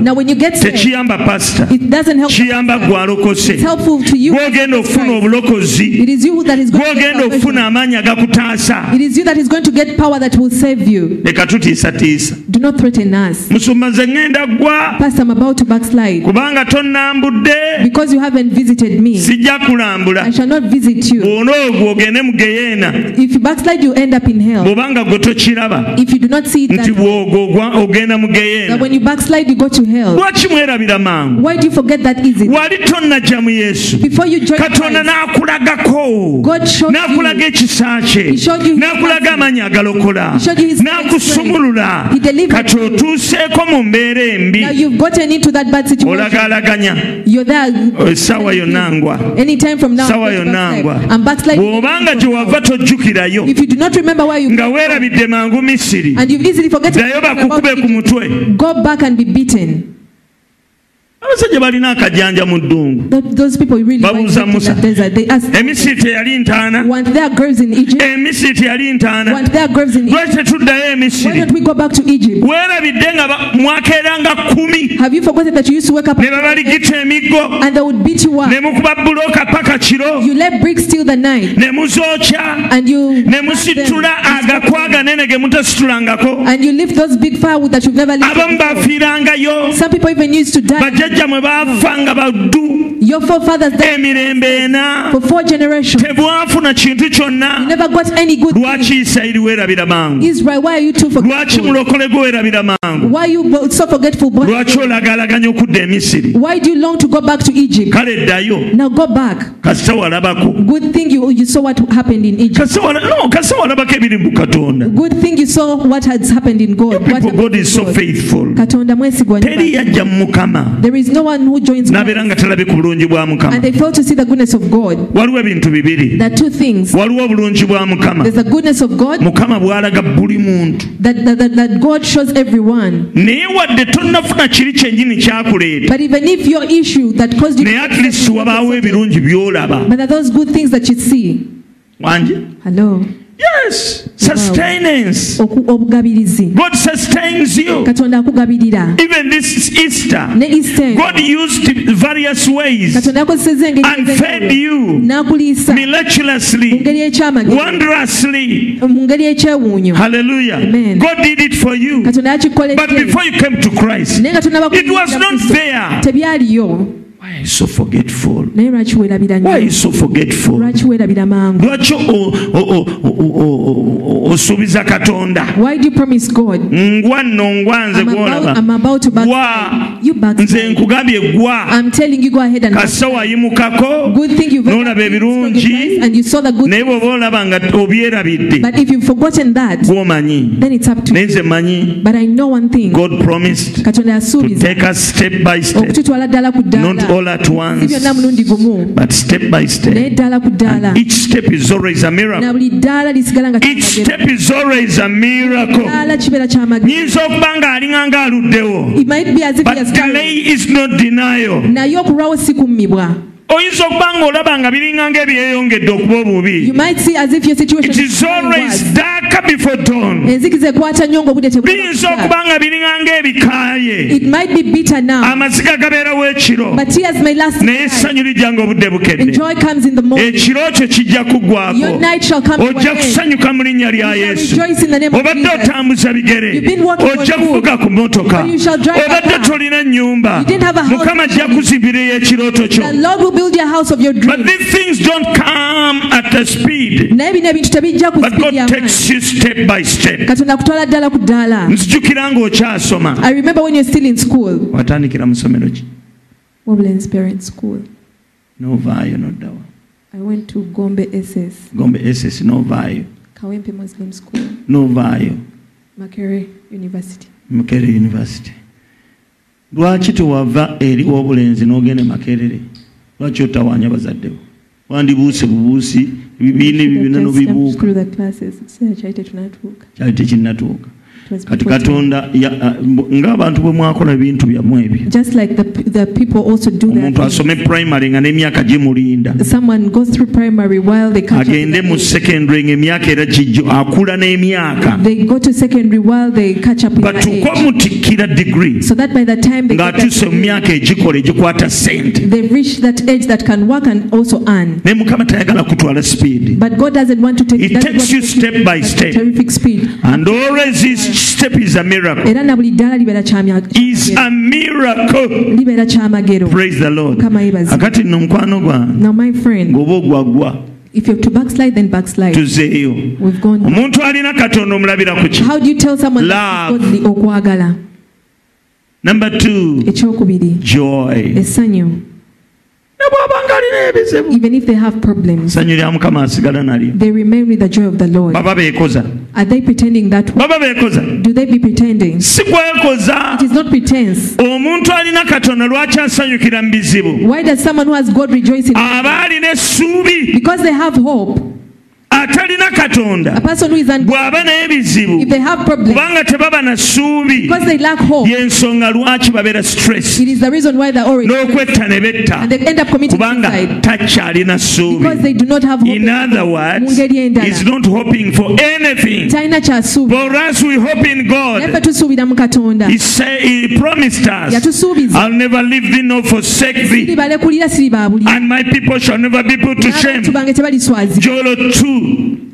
Now, when you get there, it doesn't help. It's helpful to you. It is you that is going to get power that will save you. Do not threaten us. Pastor, I'm about to backslide. Because you haven't visited me, I shall not visit you. If you backslide, you end up in hell. If you do not see it, that, that when you backslide you go to hell. Why do you forget that easy? Showed you. mu yesu. Katonda n'akulagako. N'akulaga ekisa kye. N'akulaga amaanyi agalokola. N'akusumulula. Kati otuuseeko mu mbeera embi. Olagalaganya. Essaawa yonna ngwa essaawa yonna ngwa bw'obanga gye wava tojjukirayo nga weerabidde mangu misiri ddayo bakukube easily mutwe go back and be beaten abasajja balina akajanja mu ddungu. Babuuza musa. emisiri teyali ntaana? Emisiri teyali ntaana? Lwaki tetuddayo emisiri weerabidde nga mwakeeranga kkumi ne babaligita emiggo. Ne mukuba bulooka paka kiro. Ne muzookya ne musitula agakwa aganene ge mutasitulangako. Abamu bafiirangayo bajja your forefathers died for four generations. You never got any good thing. Israel, why are you too forgetful? Why are you so forgetful? Why do you long to go back to Egypt? Now go back. Good thing you, you saw what happened in Egypt. Good thing you saw what has happened in God. God is so faithful. There is is no one who joins n'abeera nga talabe ku bulungi bwa mukama. And they fail to see the goodness of God. Waliwo ebintu bibiri. There are two things. Waliwo obulungi bwa mukama. There's the goodness of God. Mukama bw'alaga buli muntu. That, that, that, that God shows everyone. Naye wadde tonnafuna kiri kyennyini kyakuleeta. But even if your issue that caused you naye at least wabaawo ebirungi by'olaba. But are those good things that you see. Wangi hello yes sustenance obugabirizi god sustains you. Katonda akugabirira even this easter ne eastern god used various ways katonda yakozeseza engeri and fed you n'akuliisa. mu miraculously ngeri ekyamagezi. wondrously. Mu ngeri ekyewuunyo. Hallelujah. Amen. god did it for you. Katonda but before you came to christ naye nga tonaba it was not there. Tebyaliyo. why are you so forgetful? Naye lwaki weerabira why are you nnyo so forgetful? Lwaki osuubiza katonda. Ngwa nno ngwa nze gwolaba. Gwa. Nze nkugambye gwa. Thing you've n'olaba ebirungi. naye bw'oba olaba nga obyerabidde gw'omanyi naye nze manyi but I know one thing. God promised to take us step by step. Not all at once. But step by step. And each step is always a miracle. Each step is always a miracle nyinza okuba nga alinganga aluddewo. It might be as if he but delay is not denial. Naye okulwawo si kummibwa oyinza okuba nga olaba nga biringanga ebyeyongedde okuba obubi. You might see as if your situation it is getting always worse. darker before dawn. Enzikiza ekwata nnyo ng'obudde biyinza tebulaba okuba nga bitter now. Amaziga gabeerawo ekiro naye essanyu lijja nga obudde and bukedde ekiro kyo kijja kuggwako ojja kusanyuka mu linnya lya yesu. obadde otambuza bigere. Ojja kuvuga ku motoka Or you shall drive a obadde tolina nnyumba. Mukama ajja kuzimbirayo ekirooto kyo build your house of your but these things don't come at a speed. Naye bino ebintu tebijja ku but god takes you step by step. Katonda akutwala ddala ku ddaala nzijukira ng'okyasoma i remember when you're still in school. Watandikira mu ssomero ki Woblen's parent school. Novaayo noddawa i went to gombe ss gombe ss novaayo kawempe muslim school. Novaayo makere university. Mukere university. Lwaki tewava eri w'obulenzi n'ogenda makerere lwaki otawaanya bazadde bo? Wandibuuse bubuusi ebibiina ebibiina nobibuuka. kyali tekinnatuuka kati katonda uh, ng'abantu bwemwakola ebintu byammwe ebyomuntu asome primary nga n'emyaka gimulinda agende mu secondary ng'emyaka era kijjo akula n'emyaka. Batuka omutikkira degree. Ng'atuuse mu myaka egikola egikwata sente naye mukama tayagala kutwala speed. Step is a miracle Era na buli ddala libeera kyamya- is a miracle libeera kyamagero. praise the lord Mukama yeebazibwe. akati nno mukwano gwange Now my friend, ng'oba ogwaggwa if you're to backslide, then backslide. tuzeeyo We've gone. omuntu alina katonda omulabira ku ki How do you tell someone Love. that godly okwagala? number two Ekyokubiri, joy essanyu. ne bw'abanga alina ebizibu Even if they have problems, they remain with the joy of the Lord. Are they pretending that way? Do they be pretending? It is not pretense. Why does someone who has God rejoice in Because they have hope. Ah, atalina katonda. Bw'aba naye bizibu kubanga tebaba na ssuubi yensonga lwaki babeera stress? N'okwetta ne betta kubanga takyalina ssuubi. In other words is not hoping for anything. For us we hope in God. He, say, he promised us I'll never leave thee nor forsake thee. And my people shall never be put to shame. Jolo 2 meaning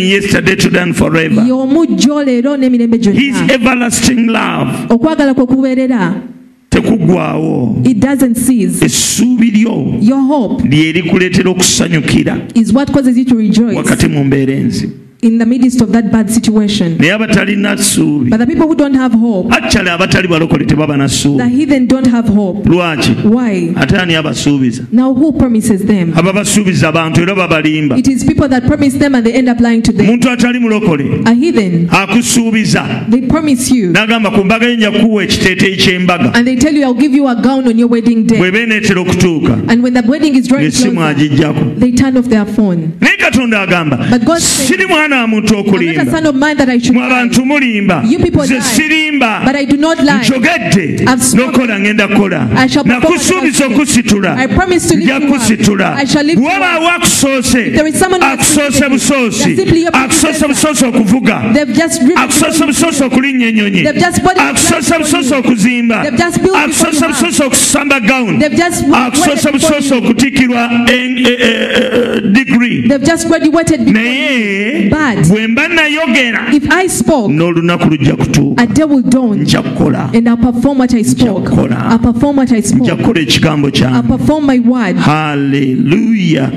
yesterday today and forever. Y'omujjo leero n'emirembe his gyonna everlasting love. Okwagala kwe kubeerera. Cease. Essuubi lyo lye likuleetera okusanyukira wakati mu mbeera enzibu in the midst of that bad situation. Naye abatalina ssuubi but the people who don't have hope akyali abatali balokole tebaba na the ssuubi heathen don't have hope. Lwaki? Why? Ate ani abasuubiza? Now who promises them? Ababasuubiza abantu era babalimba. It is people that promise them and they end up lying to them. Omuntu atali mulokole a heathen akusuubiza. they promise you. N'agamba ku mbaga ye kuwa ekiteeteeyi ky'embaga. And they tell you i'll give you a gown on your wedding day. Bw'eba eneetera okutuuka and when the wedding is drawing ng'essimu closer agijjako they turn off their phone. Naye katonda agamba But God said, siri mwana wa muntu i'm not a okulimba lie. abantu mulimba lie. sirimba. Njogedde. N'okola ngenda kukola nakusuubiza okusitula. Nja kusitula. Bw'obaawo akusoose akusoose busoosi akusoose busoosi okuvuga. Akusoose busoosi okulinnya ennyonyi akusoose you. okuzimba. Akusoose busoosi okusamba gawuni akusoose okutikkirwa en- eh, eh, eh, degree. Naye bad, bwe mba nayogera n'olunaku lujja kutuuka. nja kukola. nja kukola. Ekigambo kyangehalleluya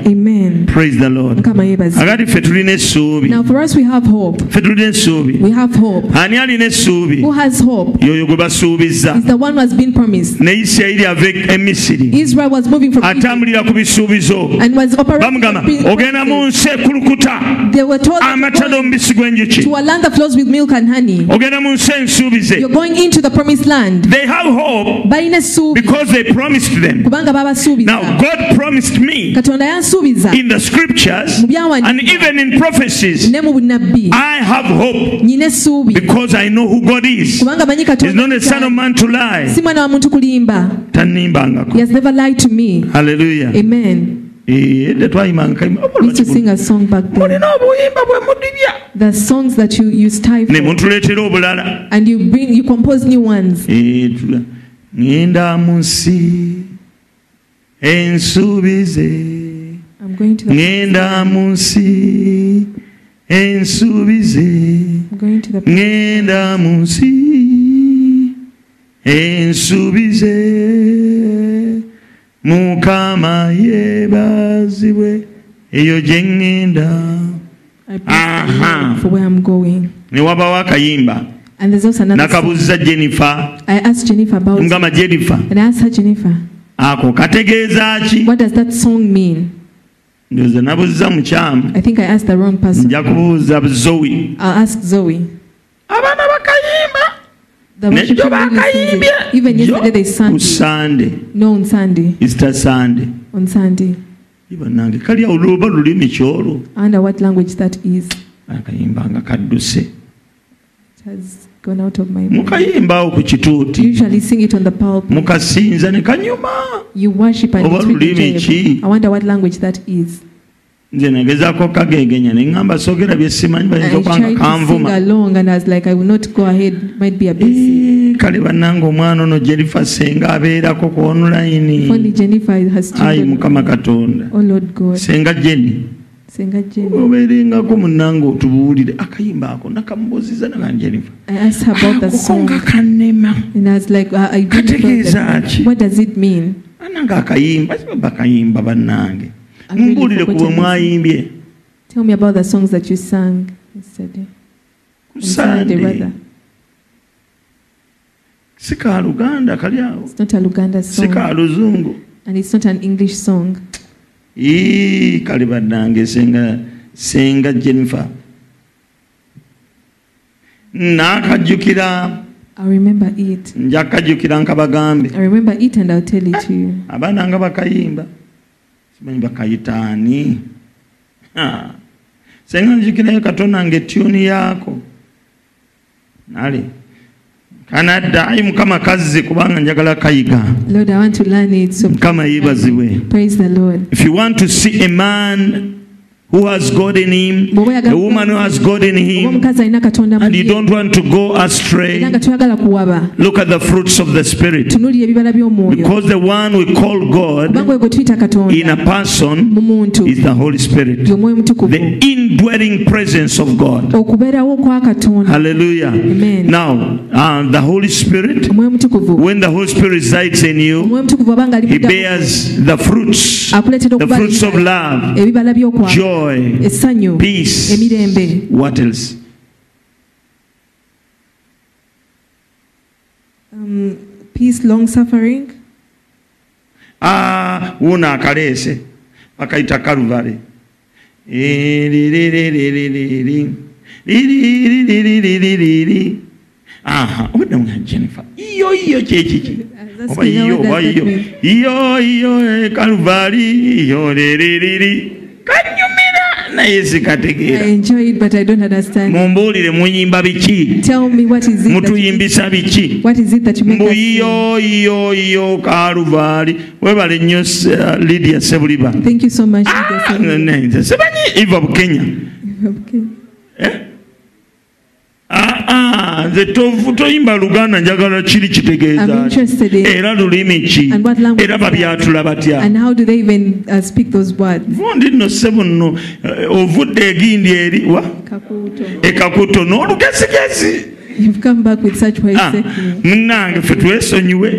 akati ffe tulina essuubi ffe tulina essuubi ani alina essuubi yoyo gwe basuubiza. Ne isirayiri ava e, e misiri. Atambulira ku bisuubizo. Bamugamba ogenda mu nsi ekulukuta. Amata n'omubisi gw'enjuki to a land that flows with milk and honey. ogenda mu nsi ensuubize You're going into the promised land. they have hope balina essuubi because they promised them. Kubanga babasuubiza now god promised me katonda yansuubiza in the scriptures Mu byawandiikibwa. even in prophecies ne mu bunnabbi i have hope nyina essuubi because i know who god is. Kubanga manyi he's not a son of man to lie. Si mwana wa muntu kulimba. Tanimbangako. He has never lied to me. Haleluya amen Eh, edda twayimanga mulina obuyimba bwe mudibya the songs that you you strive ne mutuleetera obulala. And you bring you compose new ones. Eh, ŋŋenda mu nsi ensuubize ŋŋenda mu nsi ensuubize ŋŋenda mu nsi ensuubize mukama yeebazibwe eyo gye ŋŋenda ne wabawo akayimba nakabuuziza jennifer. Mugamba jennifer ako kategeeza ki? ndowooza nabuuziza mukyamu nja kubuuza zoe. Abaana bakayimba nejjo bakayimbye ku sande easter sande Ibanange kali awo lwoba lulimi kyolwo. I wonder what language that is. akayimba nga kadduse. Mind. mukayimbawo ku kituuti. Mukasinza ne kanyuma. Oba lulimi ki? nze nagezaako kagegenya ne ŋŋamba soogera bye simanyi bayinza okubanga kanvuma kale bannange omwana ono jerifa senga abeerako ku online. Jennifer ayi mukama katonda. Oh senga jeni obeerengako munnange otubuulire. Akayimba ako nakamubuuziza nagan jenifa I asked her about the ako song. nga know Kategeeza ki? it mean? anange akayimba. Bakayimba bannange. I've really mumbuulire ku bwe mwayimbye. Tell me about the songs that you sang yesterday. Sunday, sande rather. Si ka luganda kali awo si ka luzungu kale bannange senga senga jennifer. It. nja kajjukira nkabagambe you. abaana nga bakayimba. Simanyi bakayitaani. Senga njukirayo katonda nga etyuni yaako. Nale kanadda ayi mukama kazze kubanga njagala kayiga. Mukama yeebazibwe if you want to see a man who has god in him? A woman who has god in him. Omukazi alina katonda mu and you don't want to go astray. Era nga toyagala kuwaba. Look at the fruits of the spirit. Tunuulira ebibala by'omwoyo. Because the one we call god kubanga oyo gwe tuyita in a person is the holy spirit. the indwelling presence of god. Okubeerawo kwa katonda. Hallelujah. Amen. now uh, the holy spirit when the holy spirit resides in you omwoyo mutukuvu abanga ali he bears the fruits the fruits of love by'okwagala joy essanyu peace. emirembe. What else? Um, peace long suffering. Ah, wuno akaleese bakayita aha obadde jennifer. Iyo iyo kyekiki oba iyo oba iyo. iyo iyo eh, kaluvali iyo liririri kanyumira naye sikategeera mumbuulire muyimba biki? Mutuyimbisa biki? what is it that you make mbu us sing? iyo iyo iyo kaluvaali. Webale nnyo lydia sebuliba nze simanyi iva bukenya. Okay. Nze toyimba luganda njagala kiri kitegeeza era lulimi ki? era babyatula batya? Uh, those words? Vundi nno ssebo nno eh, ovudde egindi eri wa? Kakuto. ekakuto n'olugezigezi munnange ffe twesonyiwe.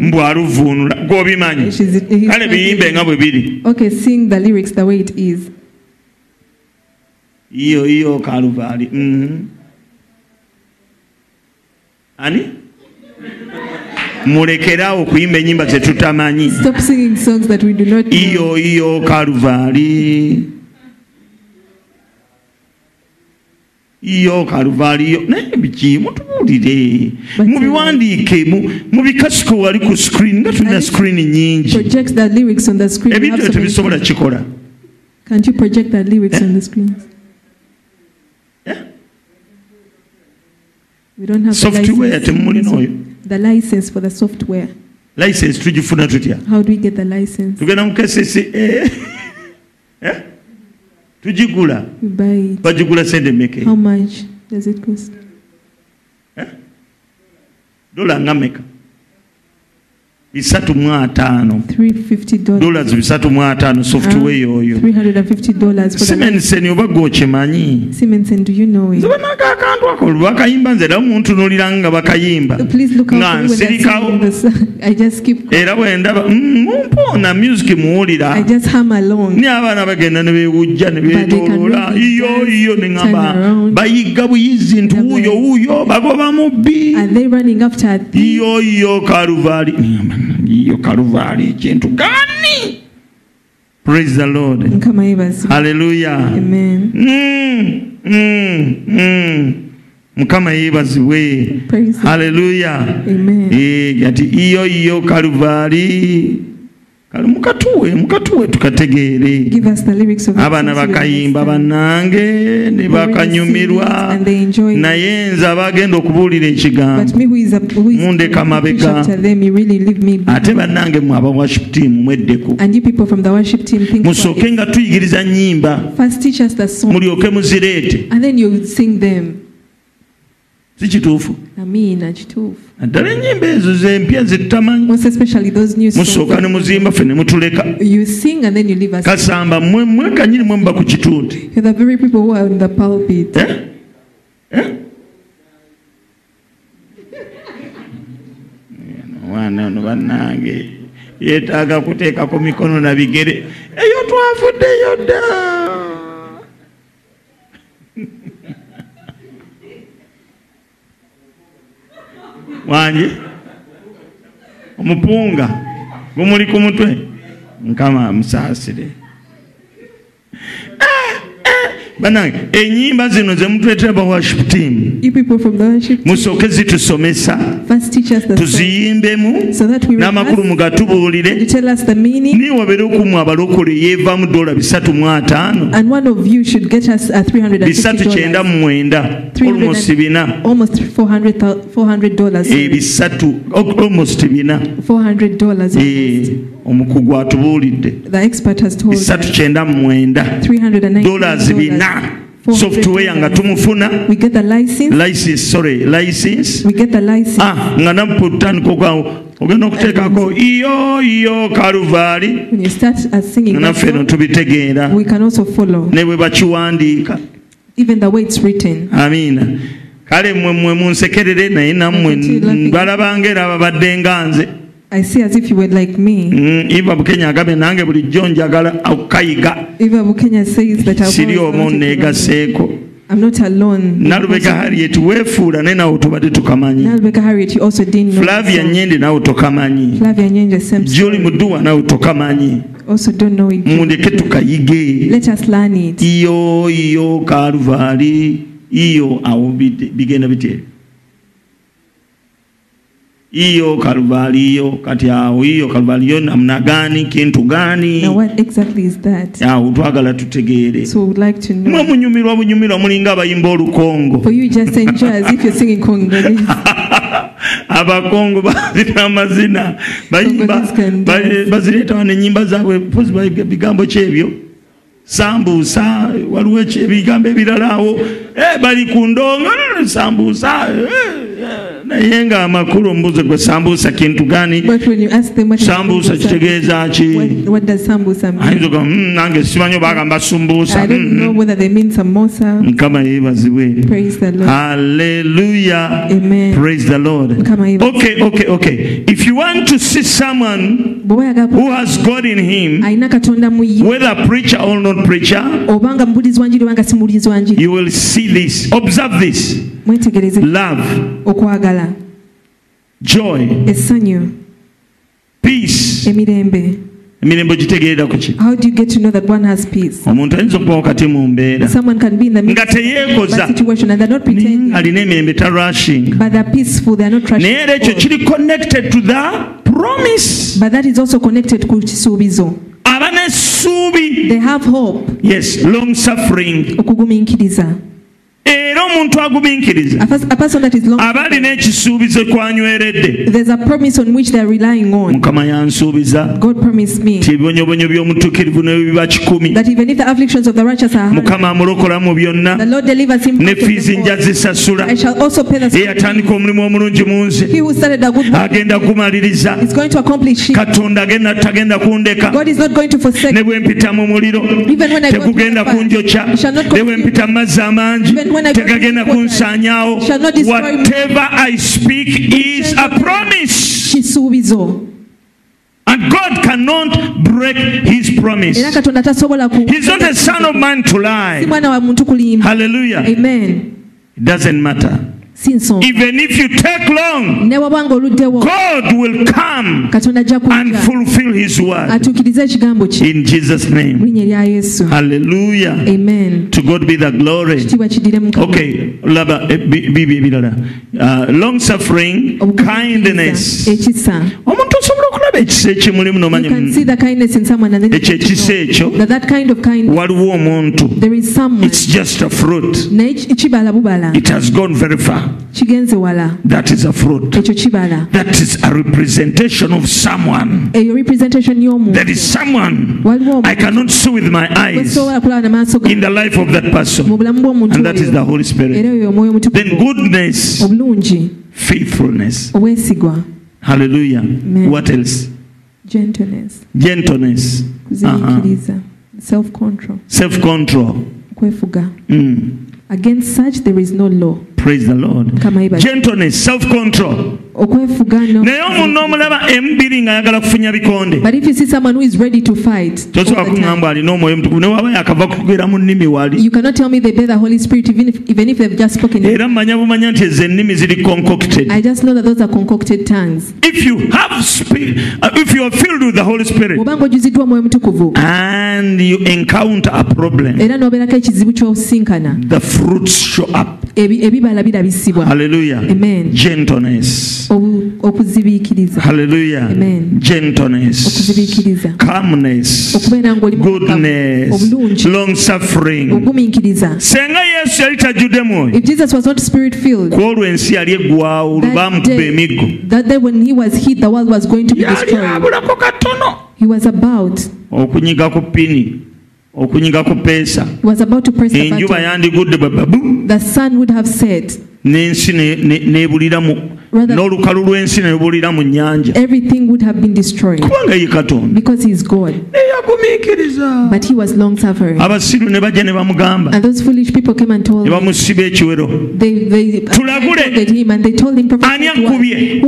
Mbw aluvuunula gw'obimanyi? Kale biyimbe nga bwe biri. Iyo iyo kaluvaali mhm. Ani? Mulekerawo okuyimba enyimba zetutamanyi that iyo iyo kaluvaali. Iyo kaluvaali iyo. Naye biki mutubuulire. Mubiwandiike mu- mubikasike wali ku screen nga tulina screen nyingi ebintu many tebisobola kikola. Can't you project the lyrics on the screens we don't have Software license, temulina oyo. the license for the software. License tugifuna tutya how do we get the license? Tugenda mu kcca eh? tujigula. Tugigula we buy it. Bagigula sente meke. How much does it cost? Dola nga meka bisatu mu ataano $350. dollars. Bisatu mu ataano software oyo $350 for the simenseni oba it? nze banaka akantu ako lwakayimba nze era muntunulira nga bakayimba. Nga nsirikawo era bwendaba mm, mumpoona music muwulira. Ni abaana bagenda ne beewujja ne beetoloola. iyo iyo ne turn ŋŋamba around. bayigga buyizi nti wuuyo wuuyo bagoba mubbi iyo iyo kaluvaali iyo kaluvaali kintu gani? Praise the lord. Haleluya mm. mukama yeebazibwe Praise the haleluya Amen. Eh, ati iyo iyo kaluvaali mukatuwe mukatuwe tukategeere. Abaana bakayimba bannange ne bakanyumirwa naye nze abagenda okubuulira ekigambo. Mundeka mabega. ate bannange mwe aba worship team think musooke nga tuyigiriza nnyimba. Mulyoke muzireete and then you sing them. Si kituufu naddala ennyimba ezo zempya new songs. musooka ne muzimba ffe ne mutuleka kasamba mmwe mmwe kanyini mwe muba ku kituuti. Eh? Eh? omwana ono bannange yeetaaga kuteekako mikono na bigere eyo twavuddeyo dda wange omupunga? Gumuli ku mutwe? Nkama musaasire. Bannange ennyimba zino ze mutuleetera ba worship team. You people from the worship team, musooke zitusomesa tuziyimbemu n'amakulu mugatubuulire niye wabeere okumu abalokole yeevaamu dola bisatu mu ataano a bisatu kyenda $350. mu mwenda 300 almost bina Almost $400. $400. Eh, sorry. bisatu almost bina $400. Eh, omukugu atubuulidde bisatu kyenda mu mwenda dollars bina $390. Software nga tumufuna. License. sorry license. Ah, nga naputandika okwawo ogenda okuteekako iyo iyo kaluvaali naffe song, tubitegeera ne bwe bakiwandiika amiina kale mmwe mmwe munsekerere naye nammwe balabanga era babadde nga nze I see as if you were like me. Mm, iva bukenya agabe nange bulijjo njagala okukayiga Iva Bukenya says that I siri omu neegaseeko I'm not alone. Nalubeka harriet weefuula naye tubadde tukamanyi Nalubeka Harriet, you also didn't know. flavia nyende nawe tokamanyi Flavia Nyende same Julie muduwa nawe tokamanyi Also don't know it. mundeke tukayige Let us learn it. iyo iyo kaluvaali iyo awo bigenda bitya iyo kaluvaali iyo kati awo iyo kaluvaali iyo namna gani kintu gani Now, what exactly is that? awo twagala tutegeere So, we'd like to mwe know. munyumirwa bunyumirwa mulinga abayimba olukongo For you, just enjoy as if you're singing Congolese. abakongo bazina amazina bayimba Congolese can ba- dance. bazireetawo nenyimba zaabwe pozi bigambo kyebyo sambuusa waliwo ebigambo ebirala awo Eh, bali ku ndongo eh, sambuusa nayenga amakulu ombuze gwe sambusa kintu gani? Sambusa kitegeeza ki ayinza oga nange simanyi bagamba sumbusa mukama hmm, hmm. mm, yeebazibwe haleluya praise the lord. Okay okay okay. If you want to see someone who has god in him whether preacher or not preacher obanga mubulizi wa obanga simubulizi wa you will see this. Observe this. Love. Joy. Essanyu peace. Emirembe emirembe gitegeerera ku ki? Omuntu ayinza okuba wakati mu mbeera. Nga teyeekoza. alina emirembe naye era ekyo kiri connected to the promise. But that is also connected ku kisuubizo. Aba n'essuubi they have hope. Yes long suffering. Okugumiikiriza era omuntu agumiikiriza. Aba alina ekisuubizo kwanyweredde mukama yansuubiza. Ti ebibonyobonyo by'omutuukirivu ne bwe biba kikumi. mukama amulokola mu byonna. ne fiizi nja zisasula. Eyatandika omulimu omulungi mu nze. Agenda it. katonda agenda tagenda kundeka. Ne bwe mpita mu muliro tegugenda kunjokya ne bwe mpita mu mazzi amangi make kunsanyawo whatever i speak is a promise kisuubizo And God cannot break his promise. He's not a son of man to lie. Hallelujah. Amen. It doesn't matter. Even if you take long god will come and fulfill his word. In jesus name. Hallelujah. Amen. To god be the glory. Okay laba eh, bi- bibi ebirala Uh, long suffering kindness. omuntu osobola okulaba ekisa ekimulimu you nomanya can see the kindness in someone and then you ekyo ekisa ekyo. that that kind of kindness waliwo omuntu. there is someone. It's just a fruit. Naye kibala bubala. It has gone very far. Kigenze wala. That is a fruit. Ekyo kibala that is a representation of someone. Eyo representation y'omuntu there is someone. I cannot see with my eyes gwesobola kulaba namaaso ga in the life of that person. And that is the holy spirit. Then goodness. Faithfulness hallelujah. Amen. what else? Gentleness. Gentleness. Uh-huh. self control self control kwefuga. Mm. against such there is no law. Praise the lord. Gentleness. Self control okwefugana naye omuntu omulaba emubiri ng'ayagala kufunya bikonde. Tosobola kuŋŋamba alina omwoyo mutukuvu newaba yakava kugera mu nnimi wali. Era mmanya bumanya nti ezo ennimi ziri concocted. If you have spirit, uh, if you are filled with the holy spirit obanga ojuziddwa mwoyo mutukuvu and you encounter a problem era n'obeerako ekizibu ky'obusinkana the fruits show up. Ebibala birabisibwa. Hallelujah. Amen. Gentleness okuzibiikiriza haleluya gentleness. Calmness. Goodness. Long suffering. Senga yesu yali tajjudde mwoyo. Kwolwo ensi yali eggwawo lubamukuba emiggo. yali abulako katono. Okunyiga ku pini okunyiga ku peesa. Enjuba yandigudde bababu n'ensi n'ebulira mu n'olukalu lw'ensi nebulira mu nnyanja. everything would have been destroyed. Kubanga ye katonda. Because he is god. Eyagumiikiriza but he was long suffering. Abasiru ne bajja ne bamugamba. And those foolish people came and told ne bamusiba ekiwero. They they Tulagule. told him and they told him prophet Ani who akubye?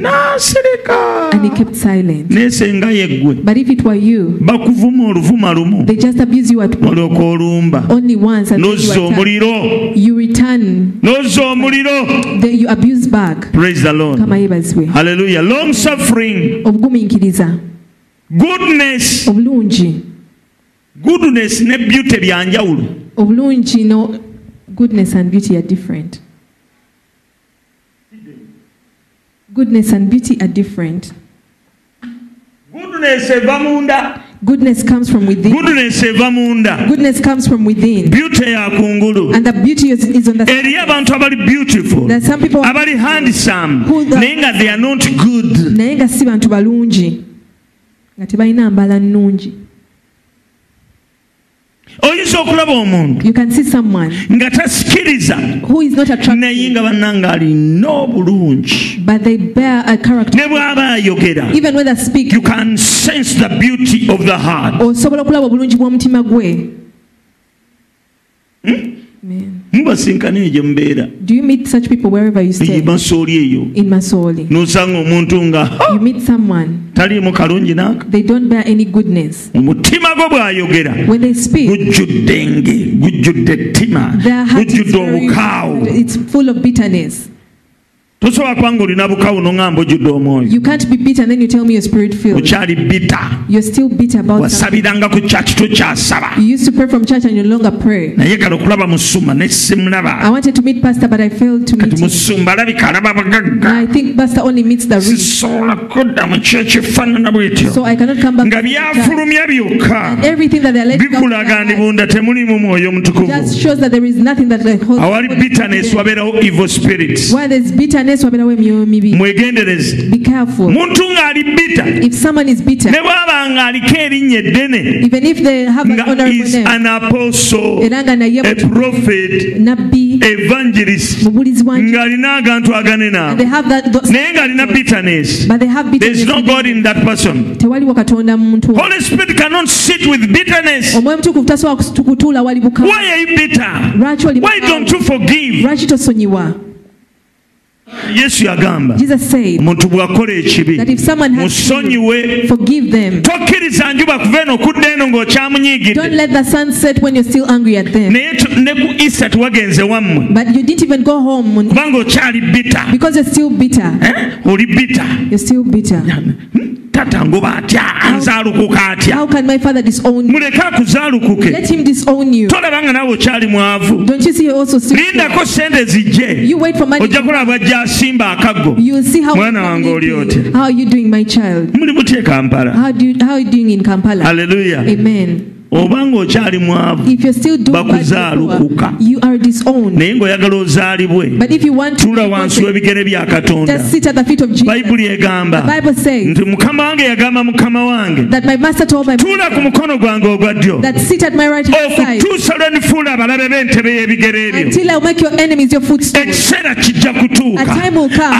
n'asirika. And he kept silent. Nesenga yeggwe. But if it were you bakuvuma oluvuma lumu. they just abuse you at olyoka olumba. Only once and then you, nozza omuliro. You return. Nozza omuliro back praise the lord. Kama yebazibwe hallelujah. Long suffering. Obugumiikiriza goodness. Obulungi. Goodness ne beauty byanjawulo obulungi no goodness and beauty are different. Goodness and beauty are different. Goodness eva munda goodness comes from within. Goodness eva munda. Goodness comes from within. Beauty ya kungulu. And the beauty is, is on the eriyo abantu abali beautiful. There are some people abali handsome. Who the- naye nga they are not good. Naye nga si bantu balungi. Nga tebalina mbala nnungi oyinza okulaba omuntu nga tasikiriza naye nga bannanga alina obulungi. ne bw'aba ayogera you can sense the beauty of the heart. osobola okulaba obulungi bw'omutima gwe. Amen. mubasinkana eyo gye mubeera masooli eyo. Nosanga omuntu nga taliimu kalungi goodness. Omutima gwo bw'ayogera. Gujjudde enge gujjudde ettima gujjudde obukaawo it's full of bitterness tosobola kubanga olina bukawuno ngamba ojjudde omwoyo. You can't be bitter and then you tell me you're spirit filled. okyali bita You're still bitter about something. wasabiranga ku kyaki tokyasaba. Naye kale okulaba musumba ne I simulaba wanted to meet Pastor, but I failed to meet kati him. musumba alabika alaba Now bagagga I think Pastor only meets the rich. sisobola kudda mu kyo ekifaanana bwetyo. Nga byafulumya byokka. Bikulaga ndi just bunda temulimu mwoyo mutukuvu shows that there is nothing that like holds awali bitterness wabeerawo evil spirits mwegendereze. Muntu ng'ali bitter. Ne bw'aba ng'aliko erinnya eddene nga agantu aganena naye ng'alina bitterness. mutukuvu tasobola kutuula wali tosonyiwa? yesu yagamba omuntu bw'akola ekibi musonyiwe. tokkiriza njuba kuva eno okudda eno ng'okyamunyigidde naye ne ku isa tewagenze wammwe. Kubanga okyali bita eh? oli bita tatangoba atya? Anzaalukuka atya muleke akuzaalukuke tolabanga naawe okyali mwavu. Lindako sente zijje. Ojja kulaba gy'asimba akaggo. Mwana wange oli otya muli mutya e kampala? Haleluya obanga okyali mwavu naye ng'oyagala ozaalibwe tula wansi w'ebigere bya katonda. egamba nti mukama wange yagamba mukama wangetula ku mukono gwange ogwa ddyo okutuusa lwe nifuula abalabe b'entebe y'ebigere ebyo. ekiseera kijja kutuuka.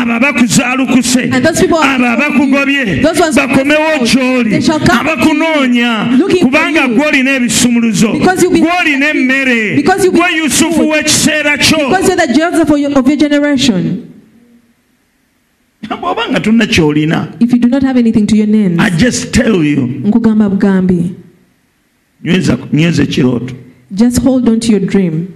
Abo abakuzaalukuse abo abakugobye bakomewo gy'oli abakunoonya kubanga gw'olina gwolina ebisumuluzo gwolina emmere. Gwe yusufu w'ekiseera kyo. Bw'oba nga tulina ky'olina nkugamba bugambi. nyweza ekirooto Just hold on to your dream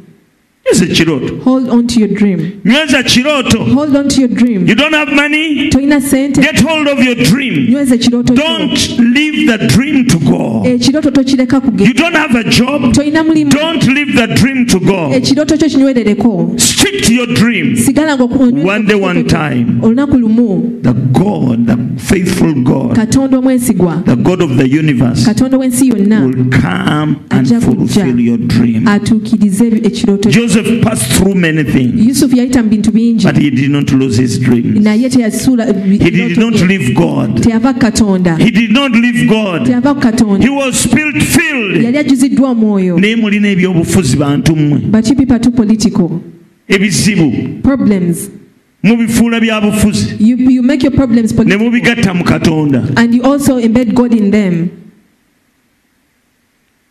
nyweza kiroto. Hold on to your dream. nyweza kiroto. Hold on to your dream. you don't have money Toyina sente, get hold of your dream nyweza kiroto. don't leave the dream to go Ekirooto tokireka you don't have a job Toyina mulimu, don't leave the dream to go ekirooto kyo kinywerereko. stick to your dream Sigala ngo One day, one time. olunaku lumu, the god the faithful god Katonda omwesigwa, the god of the universe Katonda w'ensi yonna, will come and fulfill your dream atuukirize ekiroto. kyo. Joseph passed through many things. Yusuf yaita bintu bingi but he did not lose his dreams. Na yete yasula he did not leave god. Teyava katonda. He did not leave god. Teyava katonda. He was spirit filled. Yali ajuziddwa omwoyo naye mulina ebyobufuzi bantu mmwe. But you people too political ebizibu. Problems. Mubifuula bya bufuzi. You, you make your problems ne mubigatta mu katonda. And you also embed god in them.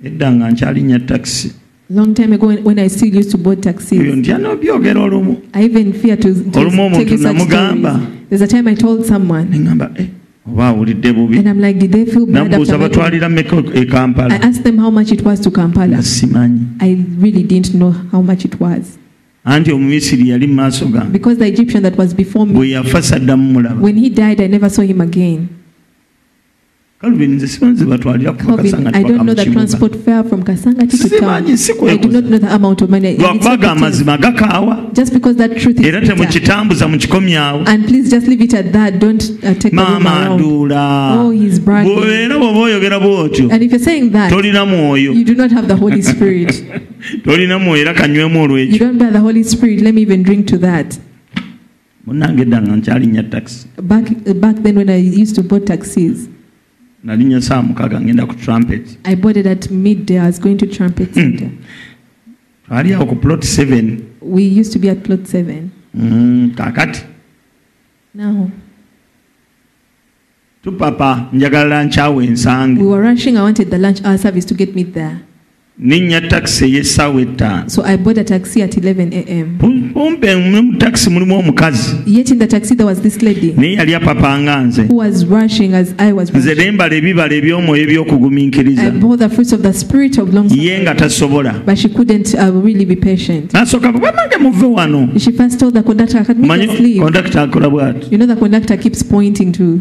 Edda nga nkyalinnya takisi long time ago when, when i still used to board taxis. Ntya n'obyogera olumu. I even fear to, to Olumu omuntu namugamba. there's a time i told someone. Neŋŋamba "Eh, oba awulidde bubi. And i'm like did they feel bad after making- batwalira meka e i asked them how much it was to kampala. Simanyi. I really didn't know how much it was. Anti omumisiri yali mu maaso gange. Because the egyptian that was before me bwe yafa saddamu mulaba. When he died, I never saw him again. Nze Calvin, to Simanyi, town. si I do kwekuza. not know the amount of money. It's not lwakubaga detailed. amazima gakaawa era temukitambuza mukikomyawo maama aduula bw'obeera bw'oba oyogera bw'otyo tolina mwoyo tolina mwoyo era kanywemu olwekyo don't have the Holy Spirit. Let me even drink to that. munnange edda nga nkyalinya takisi Back back then when I used to board taxis, nalinya saa mukaaga ngenda ku trumpet I boarded at midday. I was going to Trumpet Center. twali awo ku plot 7 We used to be at plot seven. Mm, kaakati Now tupapa njagala nkyawe ensange we were rushing. I wanted the lunch hour service to get me there. Ninnya takisi ey'essaawa ettaano So I bought a taxi at 11 a.m. kumpe mu takisi mulimu omukazi Yet in the taxi there was this lady naye yali apapa nga nze who was rushing as I was nze rushing. nembala ebibala eby'omwoyo ebyokugumiikiriza I bore the fruits of the spirit of long ye nga tasobola but she couldn't uh, really be patient. nasooka bamange muve wano She first told the conductor, "Can we manyi just leave?" kondakita akola bwati You know the conductor keeps pointing to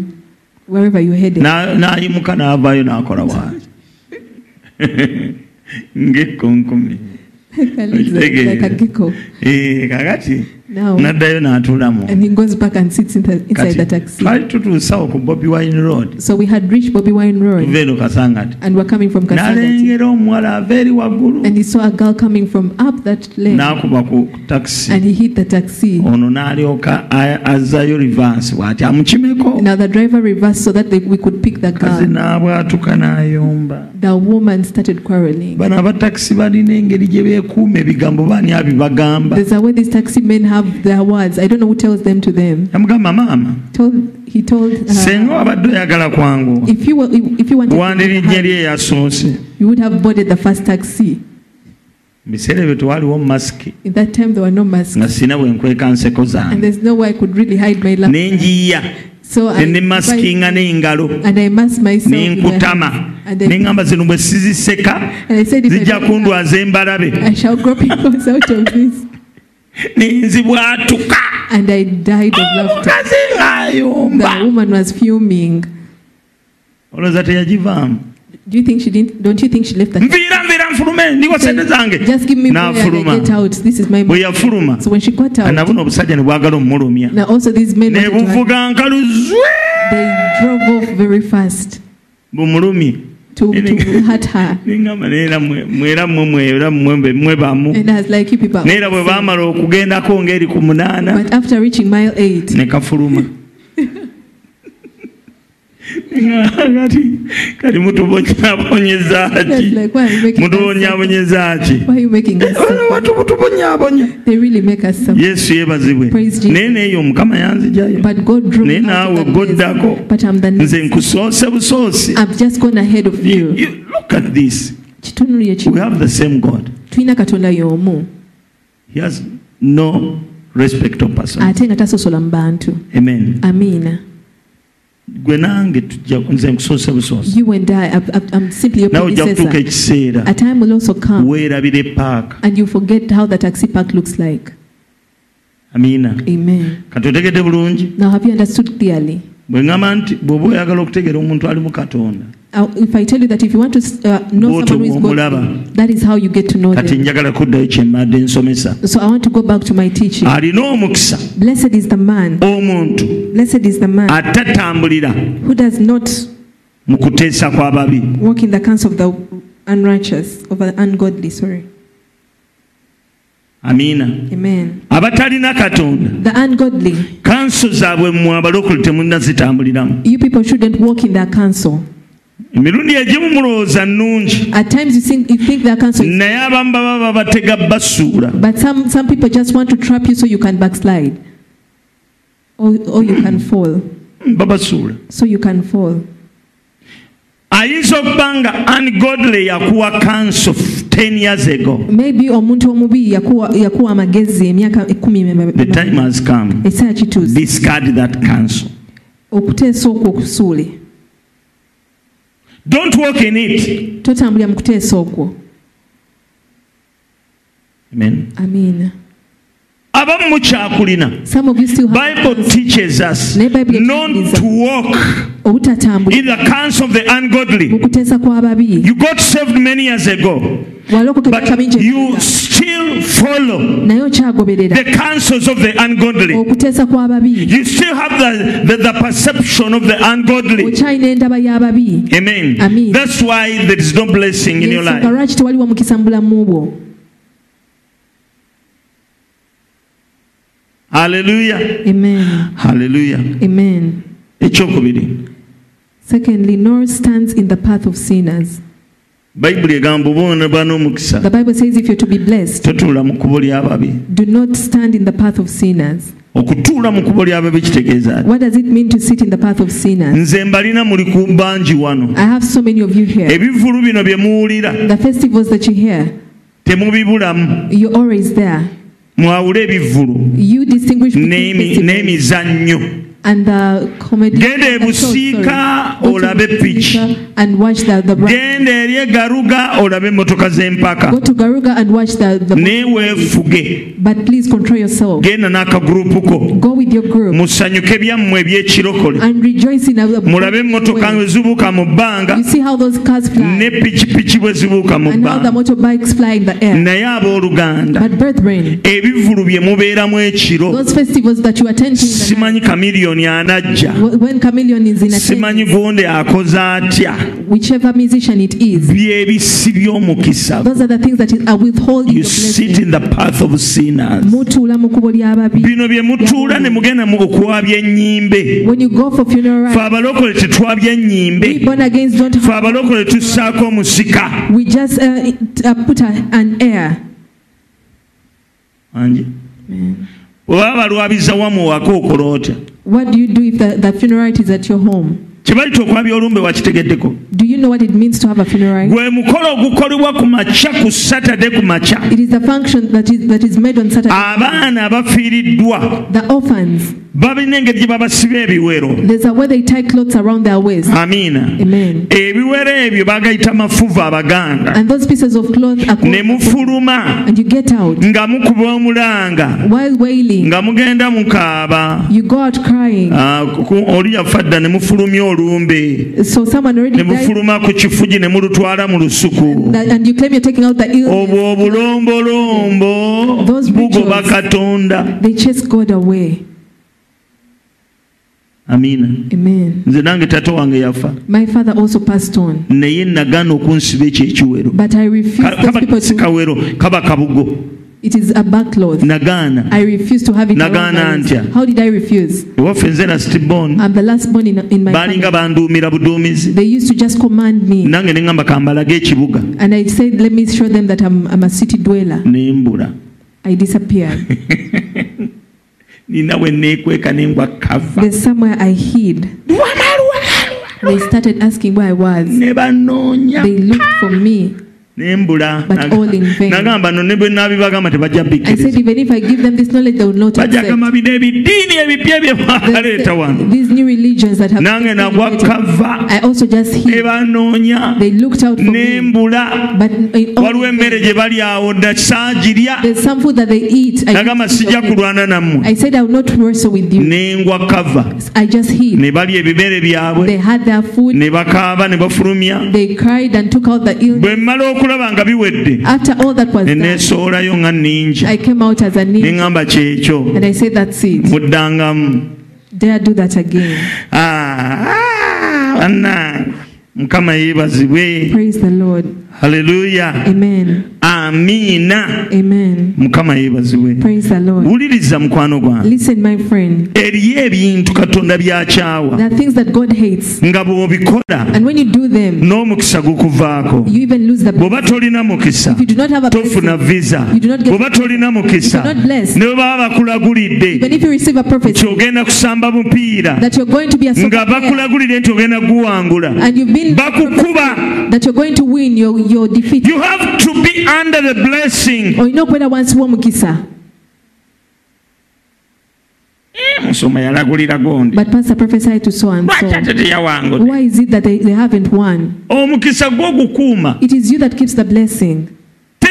wherever you're headed. Na- n'ayimuka n'avaayo n'akola bwati ng'ekkunkumi It's like, like a gecko. Eh, kakati n'addayo n'atuulamu and he goes back and sits in the, inside the taxi. twali tutuusawo ku bobi wine road. So we had reached Bobby Wine Road. Tuva eno kasangati. And we're coming from Kasangati. n'alengera omuwala ava eri waggulu And he saw a girl coming from up that lane. N'akuba ku ku takisi and he hit the taxi. ono n'alyoka azzayo rivansi bw'ati amukimeko Now the driver reversed so that they, we could pick the kazi n'abwatuka n'ayomba The woman started quarreling. bano abatakisi balina engeri gye beekuuma ebigambo baani abibagamba There's a way these taxi men have their words. I don't know who tells them to them. yamugamba maama he told senga her, wabadde oyagala kwangu if you were if you wanted to wandirijje eri eyasoose you would have boarded the first taxi. biseera ebyo tewaliwo masiki In that time there were no masks nga sina bwe nkweka nseko and zange there's no way I could really hide my laughter. nenjiya So I ne masikinga n'engalo and I masked myself. with my nenkutama hands. And I, neŋŋamba zino bwe siziseka and I said if I, zijja don't kundwaza embalabe I shall grow pimples out of this. Nenzibwatuka And I died of laughter. The woman was fuming. olowooza teyagivaamu Do you think she didn't? Don't you think she left that? sente zange Just give me money and get out. This is my bwe money. yafuluma So when she got out, obusajja ne bwagala omulumya now also these men ne buvuga they drove off very fast bumulumye to, to hurt her. And I was like, you people. But after reaching mile eight, ne kafuluma kati kati mutubonyabonyezaaki mutubonyabonyezaaki watu mutuponyabonya yesu yeebazibwe naye neeyo omukama yanzijayo naye naawe goddako nze nkusoose busoose look at this. We have the same god. Tulina katonda y'omu. He has no respect of person. Ate tasosola mu amen. Amiina gwe nange nze nkusoosa busoosa nawe ojja kutuuka ekiseera. Weerabire paaka amiina katotegedde bulungi? Bwe ŋŋamba nti bweoba oyagala okutegeera omuntu alimu katonda Uh, if I tell you that if you want to uh, know someone who is godly, that is how you get to know them. njagala kuddayo kye mbadde nsomesa. So I want to go back to my teaching. Blessed is the man, omuntu. Blessed is the man atatambulira. who does not mu kuteesa kw'ababi walk in the counsel of the unrighteous, of the ungodly, sorry. amiina Amen. abatalina katonda. Kanso zaabwe mmwe abalokole temunnazitambuliramu emirundi egimu mulowooza nnungi. Naye abamu baba babatega basuula ayinza okuba nga ungodly yakuwa kanso 10 years ago. Maybe omuntu omubi yakuwa, amagezi emyaka ekumi the okuteesa okwo okusuule don't walk in it. Totambulira mu kuteesa okwo amen. Amiina abamu mukyakulina bible teaches us not to walk in the counsel of the ungodly. You got saved many years ago but you still follow the counsels of the ungodly. You still have the, the, the perception of the ungodly. Amen. Amen. that's why there is no blessing in your life Hallelujah. Amen. Hallelujah. Amen. Ekyokubiri. Secondly, nor stands in the path of sinners. Bayibuli egamba oba onaba n'omukisa totuula mu kkubo ly'ababi okutuula mu kkubo ly'ababi kitegeeza nze mbalina muli ku bangi wano ebivvulu bino bye muwulira temubibulamu mwawule festivals n'emizannyo. Genda ebusiika, olabe ride. genda eri egaruga olabe emmotoka z'empaka yourself. genda n'akagurupu ko musanyuke byammwe ebyekirokole mulabe emmotoka bwe zibuuka mu bbanga. Ne pikipiki bwe zibuuka mu bbanga. naye abooluganda ebivulu bye mubeeramu ekiro simanyi kamiliyoni chameleon in simanyi gonde akoze atya. Byebisi by'omukisa Mutuula mu kkubo ly'ababi. bino bye mutuula ne mugenda mu okwabya ennyimbe fe abalokole tetwabya ennyimbe fe abalokole tussaako omusika. We just it- put a, an air. Wangi? bwebaba balwabiza wamu waka okola otya What do you do if the, the funeral is at your home? kye bayita okwabya olumbe wakitegeddeko gwe mukolo ogukolebwa ku makya ku satade ku makya abaana abafiiriddwa balina engeri gye babasiba ebiwero. There's a way they tie clothes around their waist. amiina Amen. ebiwero ebyo bagayita mafuvu abaganda. Ne mufuluma. Nga mukuba omulanga. Nga mugenda mukaaba. Ah, oli yafa dda ne mufulumya olumbe. Ne mufuluma ku kifugi ne mulutwala mu lusuku. Obwo obulombolombo bugoba katonda Amen. nze nange tata wange yafa My father also passed on, naye nagaana okunsiba ekyo ekiwero those kaba kabugo It is a back Nagana. I refuse to have it. Nagana Nagaana my waist. ntya? How did I refuse? nze nasitibon I'm the last born in, in my baalinga family. banduumira buduumizi They used to just command me, nange ne ŋŋamba kambalage ekibuga and I said, "Let me show them that I'm, I'm a city dweller." ne mbula I disappeared. nina we neekweka ne ngwa kava There's somewhere I hid. They started asking where I was. ne banoonya They looked for me. Ne mbula But all in vain. nagamba no ne bwe naabibagamba tebajja I said, bikkiriza even if I give them this knowledge, they will not bajja accept. gamba bino ebidiini ebipya bye baleeta wano. nange nagwa kava. I also just ne hid. banoonya. They looked out for ne me. mbula But in all waliwo emmere gye bali awo nasaagirya there's some food that they eat. I, nagamba sijja kulwana nammwe. I said I will not wrestle with you. ne ngwa kava ne balya ebimere byabwe. Ne bakaaba ne bafulumya. Bwe mmala okulaba nga biwedde. After all that was ne done, neesoolayo nga ninja. Ne ŋŋamba kyekyo. Muddangamu. Ah, ah, bannange. Mukama yeebazibwe. Haleluya amiina mukama yeebazibwe. Wuliriza mukwano gwange eriyo ebintu katonda byakyawa nga bw'obikola n'omukisa gukuvaako. bw'oba tolina mukisa tofuna visa. bw'oba tolina mukisa ne bwe baba bakulagulidde even if you receive a prophecy kyogenda kusamba mupiira nga bakulagulidde nti ogenda guwangula and you've been bakukuba your, defeat. you have to be under the blessing. Olina wansi w'omukisa musoma yalagulira gondi but pastor prophesied to so and so. Why is it that they, they haven't won? Omukisa gwogukuuma it is you that keeps the blessing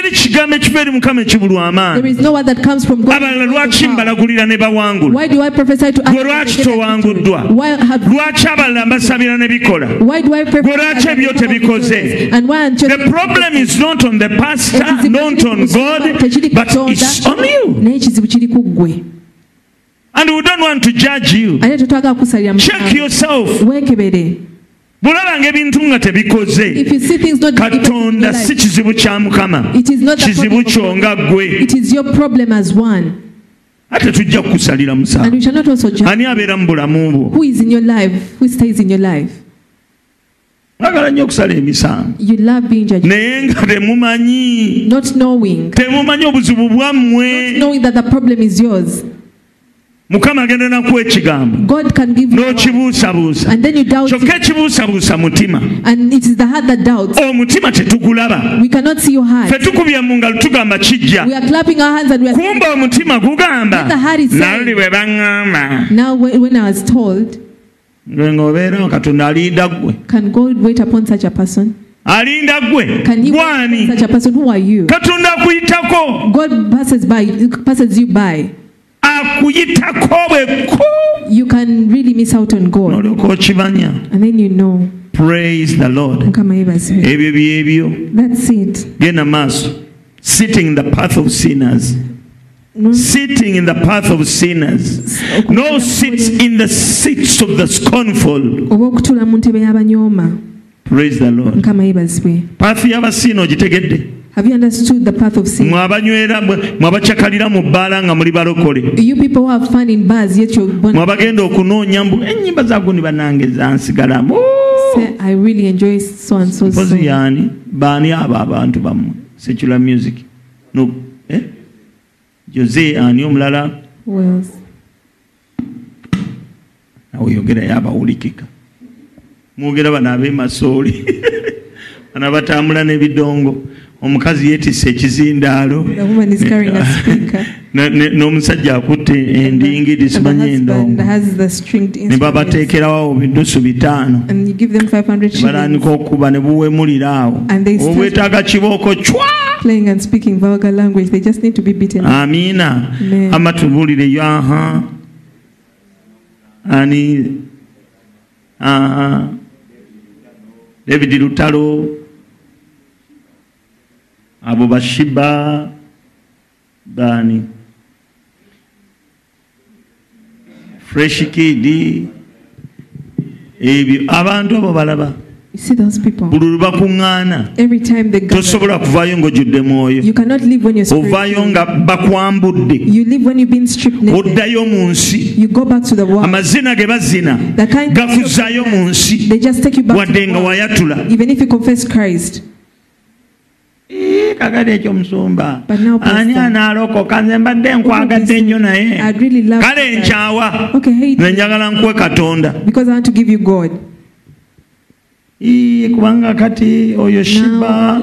teri kigambo ekiva eri mukama ekibulwa God abalala lwaki mbalagulira ne bawangula? Gwe lwaki towanguddwa? lwaki abalala mbasabira ne bikola? Gwe lwaki ebyo tebikoze? the problem is not on the pastor not on god but it's on you. Naye ekizibu kiri ku ggwe and we don't want to judge you. Check yourself. Weekebere bwolabanga ebintu nga tebikoze. Katonda si kizibu kya mukama. kizibu kyo nga ggwe. Ate tujja kukusalira and musango we shall not also judge. Ani abeera mu bulamu bwo? Mwagala nnyo okusala emisango. Naye nga temumanyi. Temumanyi obuzibu bwammwe mukama agenda nakuwa ekigambo n'okibuusabuusa kyokka ekibuusabuusa mutima. Omutima tetugulaba tukubye mu ngalo tugamba kijja. Omutima gugamba. Naluli bwe baŋŋamba lwe katonda alinda ggwe. alinda ggwe. Gwani? katonda akuyitako akuyitako bwekko You can really miss out on God, nolyoka okimanya and then you know. praise the lord. Mukama yeebazibwe. ebyo byebyo That's it. genda maaso sitting in the path of sinners. No, sitting in the path of sinners. No sits in the seats of the scornful. Oba okutuula mu ntebe y'abanyooma praise the lord. Mukama yeebazibwe paathi y'abasiina ogitegedde mwe abanywera mwe abacakalira mu bbaala nga muli balokole. Mwe abagenda okunoonya mbu ennyimba zaaguni banange zansigalamu say i really enjoy so and so mpozi song. yaani baani abo abantu bammwe? Secular music. No eh? jose ani omulala? Nawe yogerayo abawulikika mwogera bano ab'emasooli bano abatambula n'ebidongo omukazi yeetisse ekizindaalo. Ne- n'omusajja akutte simanyi husband endongo ne babateekerawo bidusu bitaano. And you give them 500 ne shillings. Balaanika okuba ne buwemulira awo. Obwetaaga kibooko cwa playing and speaking vulgar language. They just need to be beaten. Amiina. Amen. amatubulireyo aha ani aha david lutalo abo bashiba bani fresh kid ebyo. Abantu abo balaba buli lwe bakuŋŋaana every time they gather tosobola kuvaayo ng'ojjudde mwoyo. ovaayo nga bakwambudde. Oddayo mu nsi. Amazina ge bazina gakuzaayo mu nsi. Wadde nga wayatula kakati ekyo musumba. Ani analokoka? Nze mbadde nkwagadde nnyo naye. Kale nkyawa. Nze nkuwe katonda. Kubanga kati oyo shiba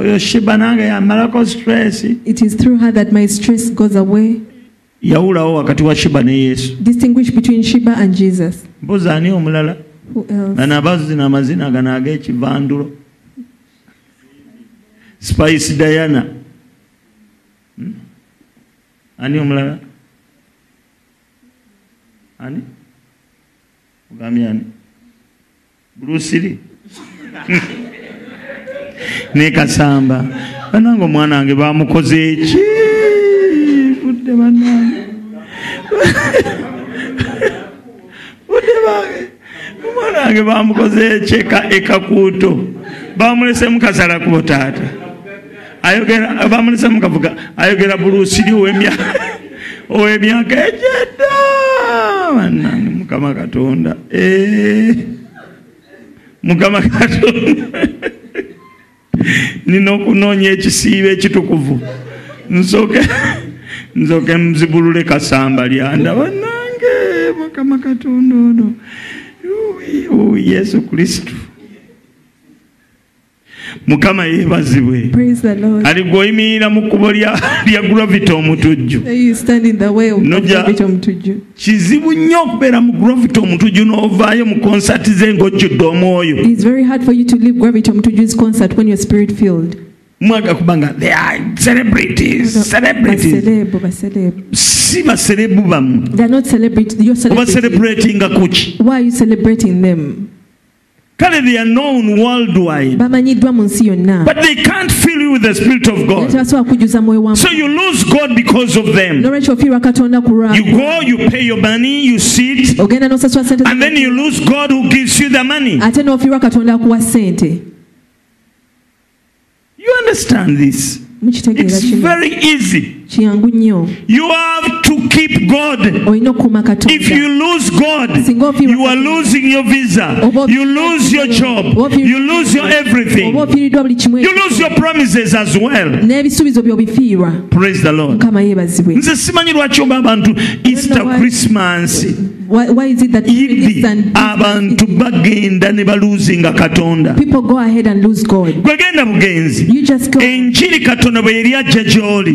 oyo shiba nange yamalako stress. Yawulawo wakati wa shiba ne yesu. Mpozi omulala? Anabazina amazina gano ag'ekivandulo spice diana. Hmm? ani omulala ani? Ogambye ani? Brusiri ne kasamba. Banange omwana wange bamukoze. Eki budde banange budde bange omwana wange bamukoze ekyeka ekakuuto bamulese mukasala kubo taata ayogera bamulese mukavuga ayogera bulusiri ow'emyaka egyedda bannange mukama katonda Eh, mukama katonda. Nina okunoonya ekisiibo ekitukuvu. Nsooke nzooke muzibulule kasamba lyanda. Bannange mukama katonda ono. Yesu kristo mukama yeebazibwe ali gweoyimirira mu kkubo lya gravity omutujju There you stand in the way of No, of ja- David Omutuju. kizibu nnyo okubeera mu gravity omutujju n'ovaayo mu konsati ze ng'ojjudde omwoyo mwaga kubanga they are celebrities celebrities si celebrating. You're oba celebrating. celebratinga kuki Why are you celebrating them? Kale they are known worldwide bamanyiddwa mu nsi yonna. But they can't fill you with the spirit of god. Tebasobola kujjuza mwoyo wa so you lose god because of them. Nolwekyo ofiirwa katonda ku lwabwe you go you pay your money you sit. Ogenda n'osasula sente and then you lose god who gives you the money. Ate n'ofiirwa katonda akuwa you understand this? It's very easy. Kiyangu nnyo You have to keep God. olina okukuuma If you katonda lose God, you are Katonda. losing your visa. You lose your job. You lose your everything. oba ofiiriddwa buli kimu You lose your promises as well. n'ebisuubizo by'obifiirwa Praise the Lord. mukama yeebazibwe nze simanyi lwaki oba abantu easter christmas why, why is it that idi abantu bagenda ne baluzinga katonda God gwegenda bugenzi enjiri katonda bwe yali ajja gy'oli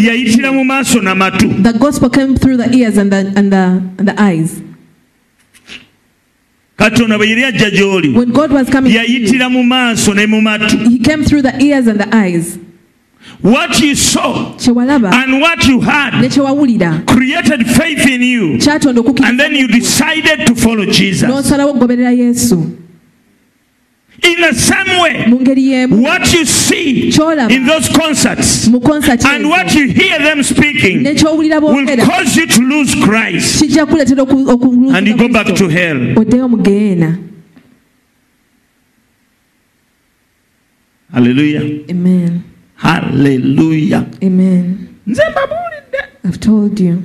yayitira mu maaso n'amatu the gospel came through the ears and the, and the, and the eyes. Katonda bwe yali ajja gy'oli yayitira mu maaso ne mu matu. he came through the ears and the eyes. What you saw and what you had created faith in you. And then you decided to follow jesus in the same way what you see in those concerts and what you hear them speaking will cause you to lose Christ. And you go back to hell. Hallelujah. amen. Hallelujah. amen. I've told you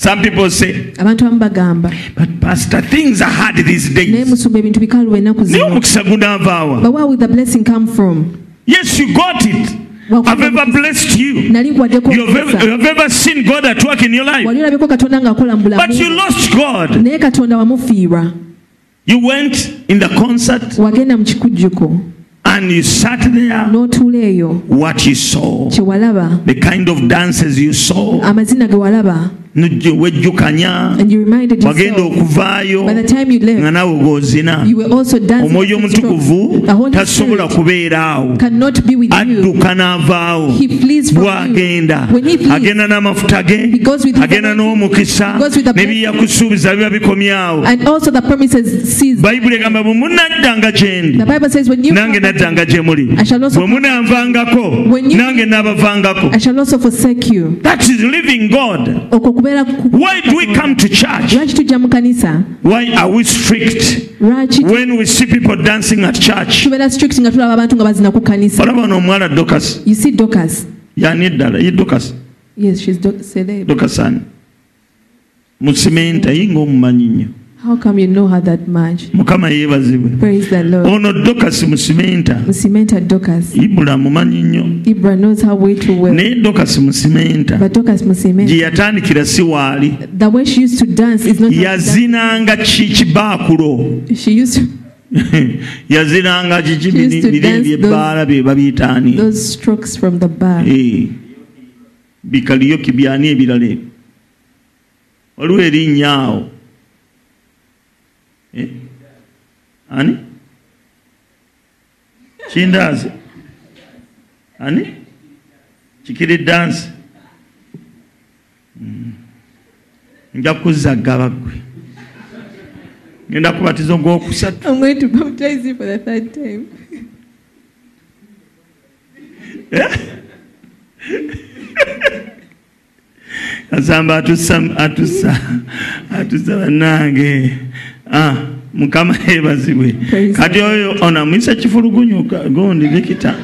Some people say, abantu abamu bagamba but Pastor, things are hard these naye musumba ebintu bikaluba ennaku zino omukisa gunaavaawa. but where will the blessing come from Yes, you got it. I've ever blessed you. nkuwaddeko ever, omukisa ever seen God at work in your life. katonda ng'akola mu But you lost God. naye katonda wamufiirwa You went in the concert wagenda mu kikujjuko and you sat there. What you saw, the kind of dances you saw, wejjukanya wagenda okuvaayo nga naawe g'ozina omwoyo omutukuvu tasobola kubeera awo adduka n'avaawo. Bw'agenda. Agenda n'amafuta ge. agenda n'omukisa. ne byeyakusuubiza biba bikomye awo bayibuli egamba bwe munaddanga gye ndi nange naddanga gye muli bwe munanvangako nange naabavangako that is living god why do we come to church? Why are we strict? When we see people dancing at church. Olaba n'omuwala dokas yani eddala ye dokas dokasani mu simenta yinga omumanyi nnyo how come you know her that much? Mukama yeebazibwe. Praise the lord. Ono dokasi mu simenta musimenta docas ibula mumanyi nnyo. Ibra knows her way too well. Naye dokasi mu simenta but docas gye musimenta yatandikira si waali. The way she used to dance is not how yazinanga ki kibaakulo dance. she used to yazinanga kiki She used to biri dance ebyebbaala bye babiyitaani those strokes from the bar Eh, bikaliyoki byani ebirala ebyo waliwo erinnya awo. Eh? Ani? Kindaazi ani? Kikiri dansi. Mm. nja kuzaggaba ggwe ngenda kubatiza ogwokusatu third time. Kasamba atussa atussa atussa bannange. Ah, mukama yeebazibwe. Kati oyo ono amuyisa kifulugunyu gundi vikita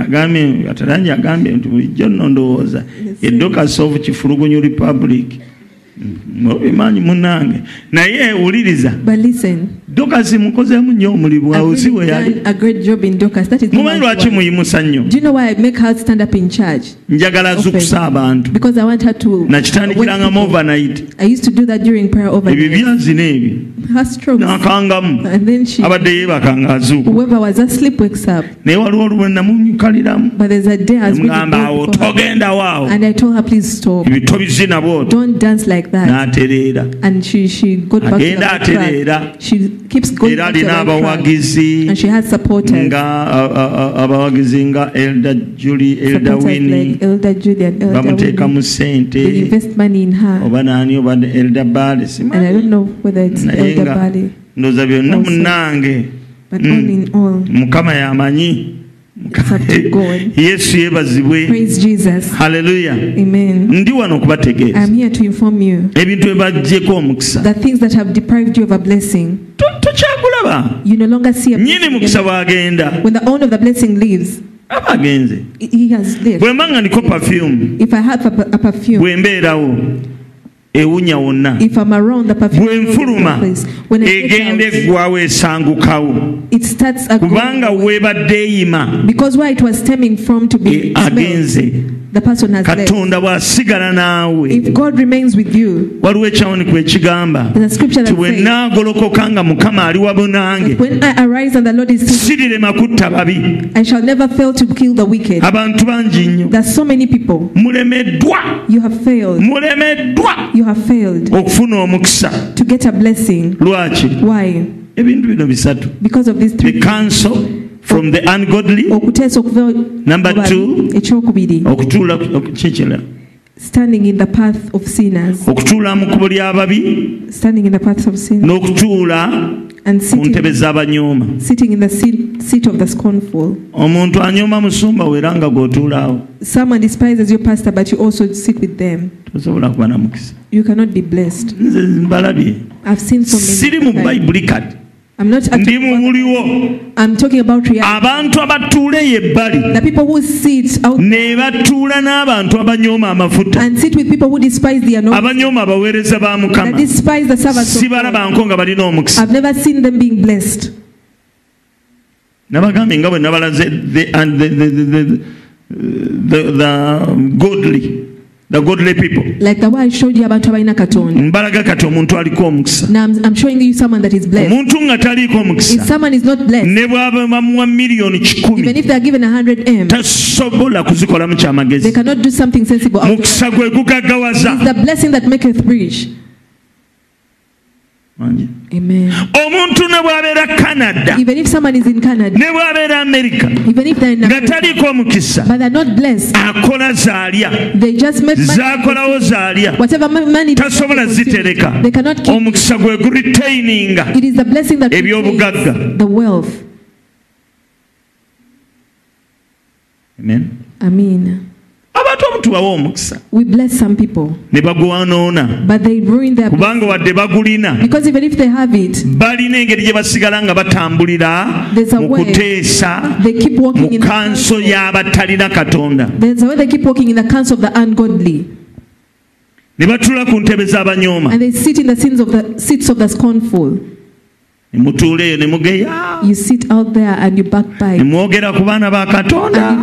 agambye atalangi agambye nti bulijjo nno ndowooza. Edokasi of kifulugunyu republic obimanyi munange. Naye wuliriza dokasi mukozemu nnyo omulimu awo I've si we really yali. done a great job in Docas. That is the mumanyi why lwaki muyimusa nnyo? Njagala Often. zukusa abantu. Wake people. overnight. Ebyo byazina ebyo nakangamu. Abadde yeebaka up. naye waliwo oluwe namunyukaliramu mugamba awo bored before her. togendawo awo And I told her, please stop. ebyo tobizina bwotyo Don't dance like that. n'atereera And she, she got back to the agenda right track. atereera era alina abawagizi nga abawagizi nga elda juli elda wini bamuteekamu Winnie. sente oba naani oba elda baale And I simanyi don't know whether it's naye Elder nga Bali. ndowooza byonna munnange Mm. mukama yamanyi Yesu yeebazibwe. Haleluya ndi wano okubategeeza. Ebintu ebibaggyeko omukisa. that things that have deprived you of a blessing, To- tokyakulaba temulaba You no longer see a nyini mukisa bw'agenda. When the owner of the blessing leaves, aba agenze. he has left. bwe mba nga ndiko perfume, bwe mbeerawo ewunya wonna. If I'm around the perfume, bwe goes in nfuluma the place. when I egenda eggwawo esangukawo. kubanga weebadde eyima. E- agenze katonda bw'asigala naawe. Waliwo ekyawoniko ekigamba that bwe says, naagolokoka nga mukama ali wamu nange sirirema kutta babi. abantu bangi nnyo. Mulemeddwa. Mulemeddwa. Okufuna omukisa. Lwaki? Ebintu bino bisatu. The three. From the ungodly. Okuteesa okuva Number mu two. ekyokubiri. okutuula kikira standing in the path of sinners. Okutuula mu kkubo ly'ababi standing in the path of sinners. N'okutuula and ntebe z'abanyooma sitting in the seat, seat of the scornful. Omuntu anyooma musumba we era nga gw'otuulaawo someone despises your pastor but you also sit with them. Tosobola kuba na mukisa. You cannot be blessed. Nze mbalabye. I've seen so siri mu bayibuli kati ndi mubuliwo abantu abatuula eyo ebbali ne batuula n'abantu abanyooma amafuta abaweereza ba mukama sibalabanko nga balina omukisa nabagambye nga bwe nabalaze the, the, the, the, the, the, the godly the godly people. Like the way i showed you abantu abalina katonda. Mbalaga kati omuntu aliko omukisa. Now I'm, I'm showing you someone that is blessed. Omuntu nga taliiko if omukisa someone is not blessed ne bwaba bamuwa miliyoni even if they are given 100 m tasobola kuzikolamu they cannot do something sensible mukisa gwe gugaggawaza. It's the blessing that maketh rich. Wangi omuntu ne bw'abeera canada ne bw'abeera amerika nga taliiko omukisa akola zaalya. zakolawo zaalya. Tasobola zitereka. omukisa gwe guritaininga ebyobugagga. Amen. Amina. Abantu omu tubawa omukisa. Ne bagwonoona kubanga wadde bagulina. Balina engeri gye basigala nga batambulira mu kuteesa mu kanso y'abatalina katonda. Ne batuula ku ntebe z'abanyooma. Mutuula eyo ne mugeya. Ne mwogera ku baana ba katonda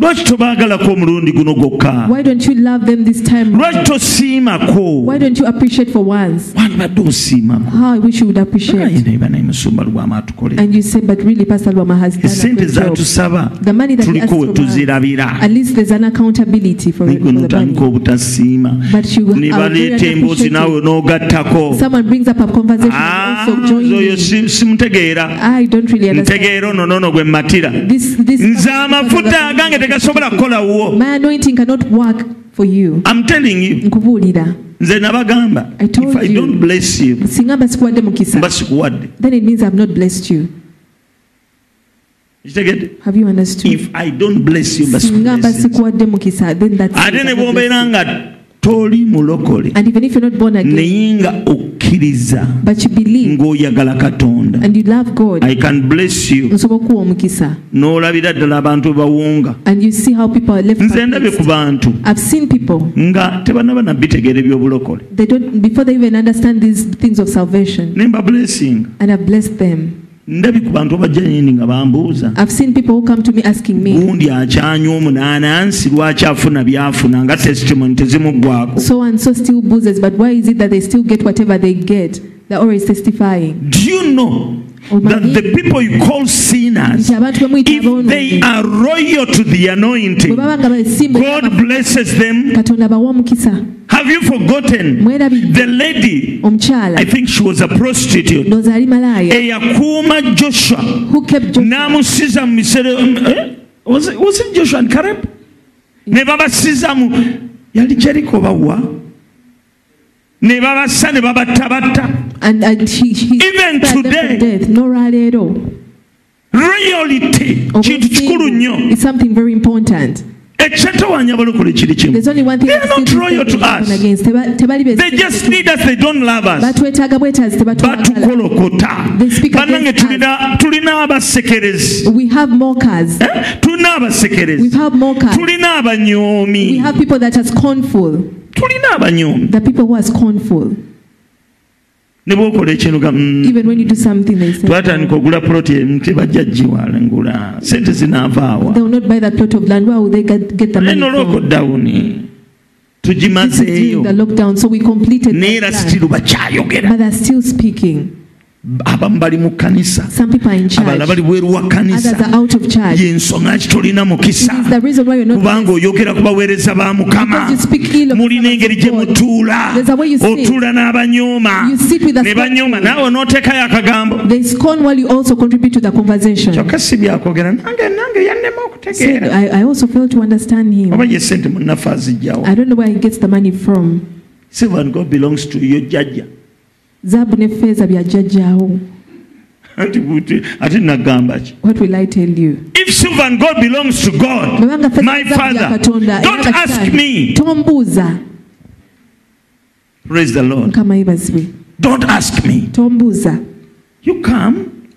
lwaki tobaagalako omulundi guno gwokka? Lwaki tosiimako? Wandibadde osiimakonaye banaye musumba lwama atukoleesente zatusaba. tuliko we tuzirabira. Notandika obutasiima. Ne baleeta emboozi naawe n'ogattako oyo simutegeera ntegeera ono noono gwe matira nze amafuta agange tegasobola kukolawo My anointing cannot work for you. I'm telling you Nkubuulira. nze nabagamba if I don't bless you Singa mba sikuwadde mukisa, mba sikuwadde then it means I've not blessed you. Have you understood? if I don't bless you it. ate ne bw'obeera nga toli mulokole. Naye nga okkiriza ng'oyagala katonda. i n'olabira ddala abantu bawunga. Nze ndabye ku bantu. Nga tebanaba nabbitegeera eby'obulokole ne mba ndabi ku bantu abajja is nga bambuuza. Gundi still omunaana whatever lwaki afuna byafuna nga testimony tezimuggwako do you know that the people you call sinners if they are royal to the anointing god blesses them. Have you forgotten the lady? I think she was a prostitute. Eyakuuma joshua. Who kept Joshua? N'amusiza mu misere eh? was it- joshua and caleb? Ne babasiza yali jeriko bawa ne babassa ne babattabatta even today death. N'olwaleero royalty kintu kikulu nnyo. something very important. Ekyatawanya abalokole kiri kimu there's only one thing They are that not still royal to happen us. against. Teba- tebali they besimbu. just need us they don't love us. Batwetaaga bwetaazi tebatwagala batukolokota They speak bannange against tulina abasekerezi. Eh? tulina abasekerezi. Tulina we abanyoomi tulina scornful. Ne bwokola ekintu mm, twatandika ogula ploti nti bajja giwalengula sente zinaavaawa eno during tugimazeeyo naye era sitiru bakyayogera abamu bali mu kkanisa abalala bali bweru wa kkanisa yensonga kitolina mukisa kubanga oyogera ku baweereza ba mukama. Mulina engeri gye mutuula. Otuula n'abanyooma. Ne banyooma. naawe n'oteekayo akagambo. Kyokka si byakwogera. Nange nange yannema okutegeeraoba ye sente munnaffe azijjawo Say God belongs to your judge. Zaabu ne feeza bya jjajjaawo ate nagamba ki what will i tell you? If silver and gold belongs to god my ne zaabu bya father don't ask me. Tombuuza praise the lord. Mukama yebazibwe don't ask me. Tombuuza you come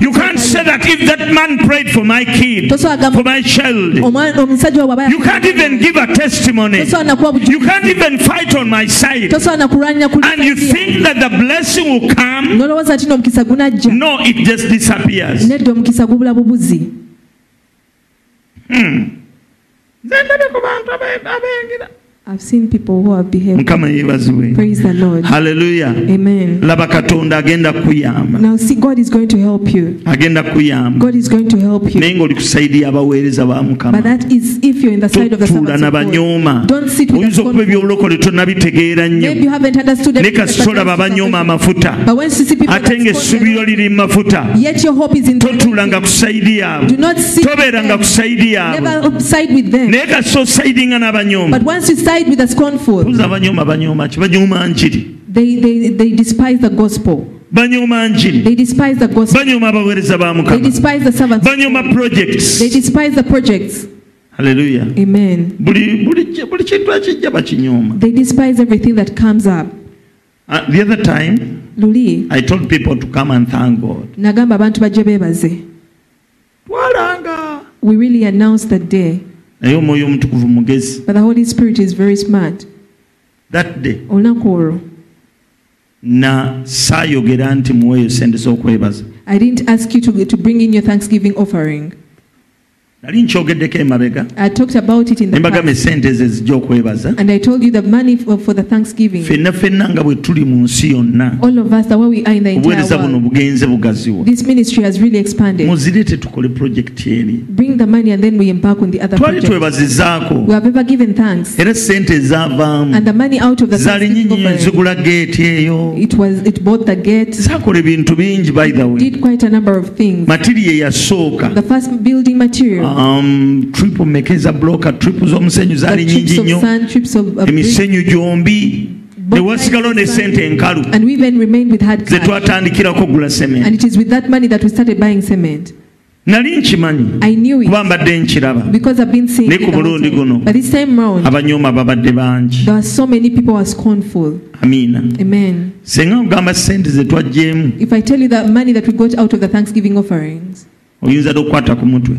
you can't say that if that man prayed for my kid for my child omusajja you can't even give a testimony. You can't even fight on my side. And you think that the blessing will come? Nolowooza nti n'omukisa gunajja no it just disappears. Nedda omukisa gubula bubuzi. Nze ndabye ku bantu abe- mukama yeebazibwe haleluya laba katonda agenda kukuyamba agenda kukuyamba naye ng'oli ku y'abaweereza ba mukamatotuula nabanyooma oyinza okuba ebyolokole tonnabitegeera nnyo ne kasitolaba abanyooma amafuta ate ng'essubiro liri mu mafuta. Totuulanga ku saidi yaabwe yaabwe naye kasita osaidinga n'abanyooma side with the scornful tuuza abanyooma banyooma ki? Banyooma njiri. They, they, they despise the gospel. Banyooma njiri. They despise the gospel. Banyooma abaweereza ba they mukama. despise the servants. Banyooma God. projects. They despise the projects. Haleluya amen. Buli buli buli kintu ekijja bakinyooma they despise everything that comes up. Uh, the other time luli i told people to come and thank god. nagamba abantu bajje beebaze. Twalanga. We really announced that day naye omwoyo omutukuvu mugezi. But the holy spirit is very smart. That day olunaku olwo na saayogera nti muweeyo sente z'okwebaza i didn't ask you to, to bring in your thanksgiving offering nali nkyogeddeko emabega. I talked about it in ne the mbagamba past. esente ze zijja okwebaza. Ffenna ffenna nga bwe tuli mu nsi yonna. Obuweereza buno bugenze bugaziwa. Muzirete tukole projekiti eri. Twali twebazizaako. Era sente the zaali nyinyi offering, zigula geeti eyo. Zaakola ebintu bingi by the way. matiri ye yasooka um, trip omekeza bloka trip z'omusenyuzali nyingi nnyo emisenyu gyombi newasigalawo ne sente enkalu ze twatandikirako okugula nali nkimanyi kuba mbadde nkiraba naye ku mulundi guno. Abanyooma babadde bangi. amiina senga ogamba sente ze oyinza tokukwata ku mutwe.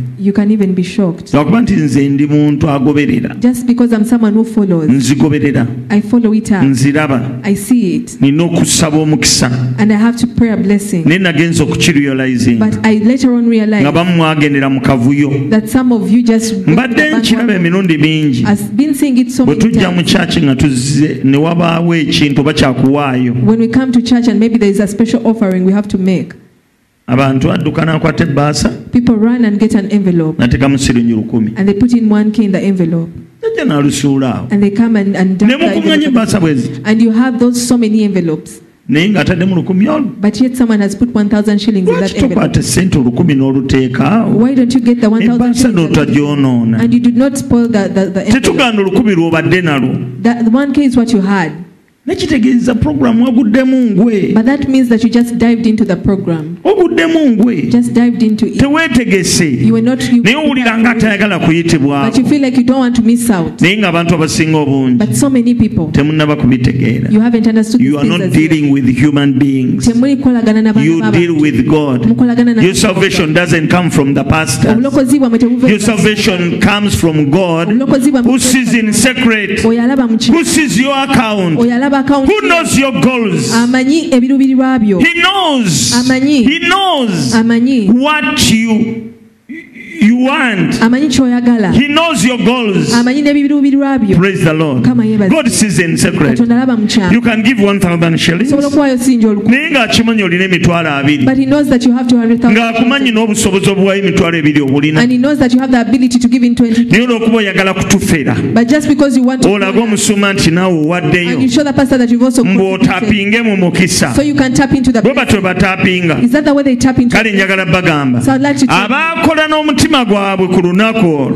Lwakuba nti nze ndi muntu agoberera. Nzigoberera. Nziraba. Nina okusaba omukisa. Naye nagenza okukirealizinga. Bamu mwagendera mu kavuyo. mbadde nkiraba emirundi mingi. Bwe tujja mu kyaki nga tuzze ne wabaawo ekintu oba kyakuwaayo abantu adduka n'akwata ebbaasa nateekamu siringi lukumi. And they put in 1k in the envelope. Najja n'alusuula awo. Ne mukuŋŋanya ebbaasa bwe ziti. And you have those so many envelopes, naye ng'ataddemu lukumi olwo but yet someone has put 1,000 shillings in lwaki tokwata sente olukumi n'oluteeka awo? Why don't you get the 1,000 ebbaasa shillings n'otagyonoona tetuganda olukumi lw'obadde nalwo. That, the 1k is what you had, nekitegeeza puroguramu waguddemu ngwe oguddemu ngwe. Teweetegese. Naye owulira nga atayagala kuyitibwako naye ng'abantu abasinga obungi. Temunnaba kubitegeera. You are not dealing with human beings. You deal with God. Your salvation doesn't come from the pastor. Your salvation comes from God. Who sees in secret, who sees your account, who knows your goals. He knows. He knows amanyi what you you want. Amanyi kyoyagala. He knows your goals. Amanyi n'ebiruubirirwa byo praise the lord. God sees in secret. Katonda alaba mu kyama you can give 1000 shillings. Osobola okuwaayo sinja olukumi naye ng'akimanyi olina emitwalo abiri. But he knows that you have 200,000 ng'akumanyi n'obusobozi obuwayo emitwalo ebiri obulina. And he knows that you have the ability to give in 20 naye olw'okuba oyagala kutufera. But just because you want to olaga omusuma nti naawe and owaddeyo you show the pastor that you've also mbwe contributed, otapinge mu mukisa. So you can tap into the bwe batwe batapinga. Is that the way they tap into kale njagala bagamba so I'd like to tell abaakola n'omutima gwabwe ku lunaku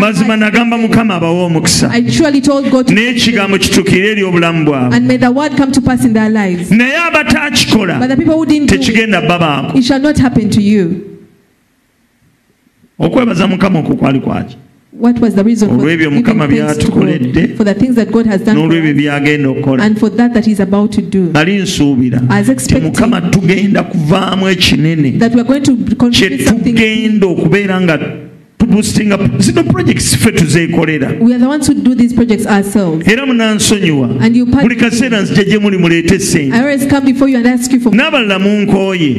mazima nagamba mukama abawe omukisa. To n'ekigambo kituukire eri obulamu bwabwe. Naye abatakikola tekigenda babaako okwebaza mukama okwo kwali kwaki olw'ebyo mukama by'atukoledde n'olw'ebyo by'agenda okukola? nali nsuubira nti mukama tugenda kuvaamu ekinene kye okubeera nga tubusitinga zino projects ffe tuzeekolera era munansonyiwa. Buli kaseera nzija gye muli muleete sente n'abalala munkooye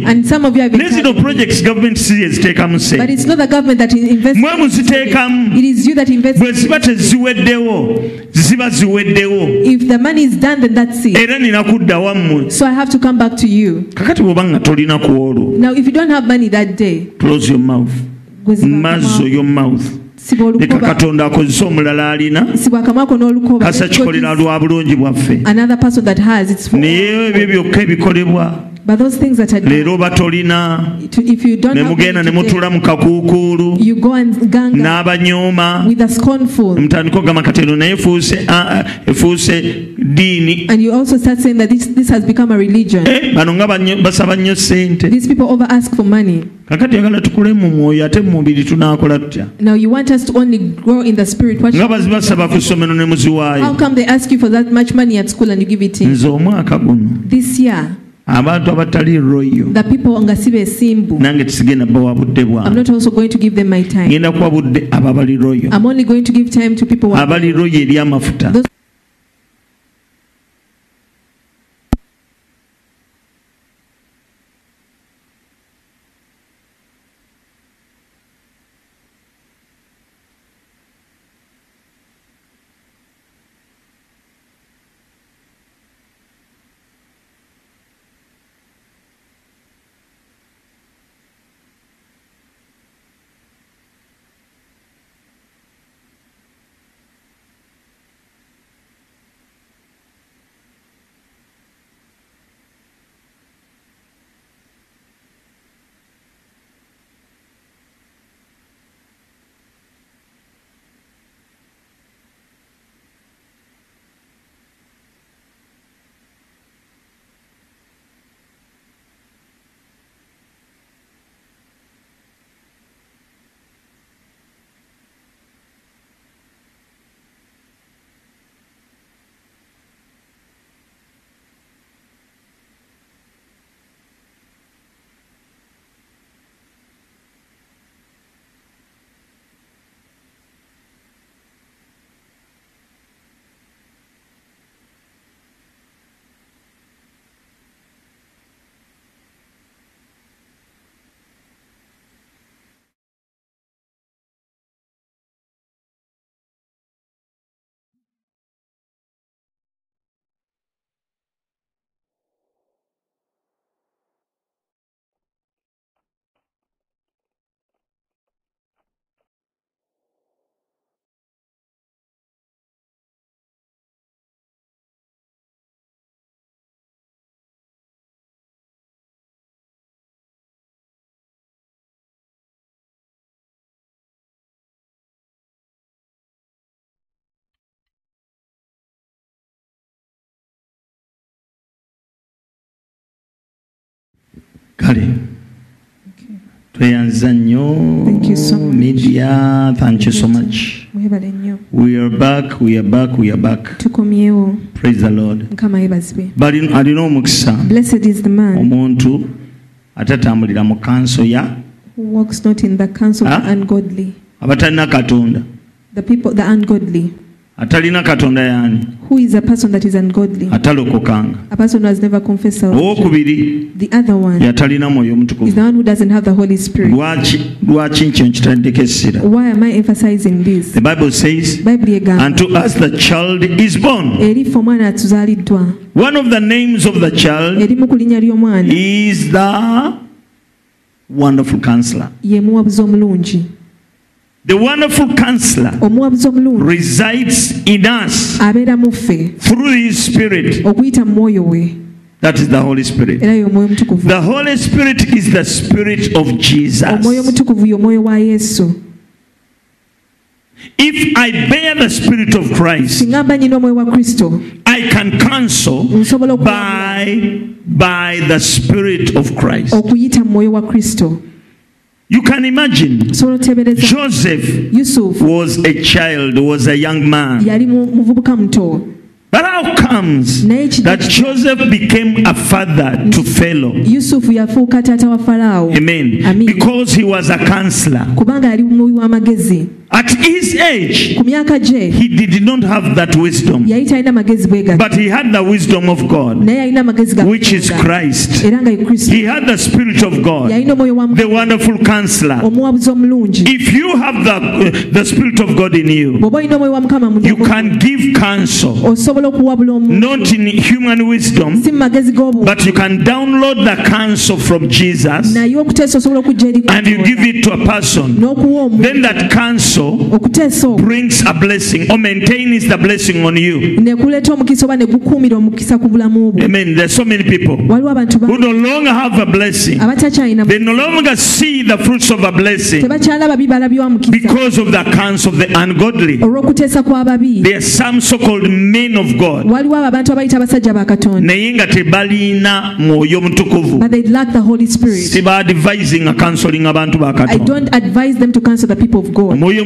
naye zino projects gavumenti si yeziteekamu but sente it's not the government that invests mwe muziteekamu. Bwe ziba teziweddewo ziba ziweddewo. Era nina kudda wammwe. Kakati bw'oba nga tolina ku olwo. Close your mouth mazzo oyo mouth leka katonda akozesa omulala alina kasa kikolera lwa bulungi bwaffe. Naye ebyo byokka ebikolebwa leero oba tolina ne mugenda ne mutula mu kakuukulu n'abanyooma mutandika okugamba kati naye efuuse ddiini eh, bano nga basaba nnyo ssente. Kakati yagala tukule mu mwoyo ate mu mubiri tunaakola tutyanga nga bazibasaba ku ssomero ne muziwaayo. Nze omwaka guno abantu abatali yo nga nange tisige bawa budde bwange ngenda kuwa budde abo royo. Yo abaliiro eri amafuta. Kale tweyanziza nnyo Thank you so much. media thank you so much. Mwebale nnyo we are back we are back we are back. Tukomyewo. Praise the lord. Mukama yebazibwe. Bali alina omukisa. Blessed is the man. Omuntu atatambulira mu kanso ya who walks not in the counsel of the Ah? ungodly. Abatalina katonda. The people the ungodly atalina katonda yani who is a person that is ungodly? Atalokokanga. A person who has never confessed salvation. Owokubiri. The other one yatalina mwoyo is the one who doesn't have the holy spirit. Lwaki lwaki nkyo nkitaddeko essira why am i emphasizing this? The bible says bayibuli egamba unto us the child is born. Erifa omwana atuzaaliddwa one of the names of the child erimu ku linnya ly'omwana is the wonderful counselor. Ye muwabuzi omulungi the wonderful counselor resides in us through his spirit. that is the holy spirit. The holy spirit is the spirit of jesus. If i bear the spirit of christ i can counsel by by the spirit of christ you can imagine joseph yusufu was a child was a young man. yali mu- muvubuka muto but how comes that joseph became a father to pharaoh? Yusufu yafuuka taata wa falaawo amen. Amen. because he was a counselor at his age ku myaka gye he did not have that wisdom. Yali talina magezi bwe gati but he had the wisdom of god naye yalina magezi ga which is christ. Era nga ye kristo. He had the spirit of god yalina omwoyo wa the wonderful counselor. Omuwabuzi omulungi. If you have the, the spirit of god in you bw'oba olina omwoyo wa mukama mu you can give counsel. Osobola okuwabula omuntu. Not in human wisdom si magezi g'obuntu but you can download the counsel from jesus naye okuteesa osobola okujja eri and you give it to a person. N'okuwa omuntu. Then that counsel okuteesa okwo brings a blessing or maintains the blessing on you. Nekuleeta omukisa oba negukuumira omukisa ku bulamu bwo amen. There's so many people waliwo abantu who no longer have a blessing. Abatakyalina they no longer see the fruits of a blessing tebakyalaba bibala by'owa mukisa because of the counsel of the ungodly. Olw'okuteesa kw'ababi there are some so-called men of god. Waliwo abo abantu abayita abasajja ba katonda. Naye nga tebalina mwoyo mutukuvu. But they lack the holy spirit. Sibaadvising counseling abantu ba i don't advise them to counsel the people of god. Omwoyo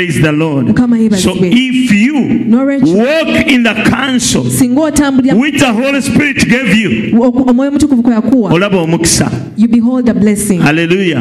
praise the lord. So if you walk in the counsel which the holy spirit gave you olaba omukisa you behold the blessing. Hallelujah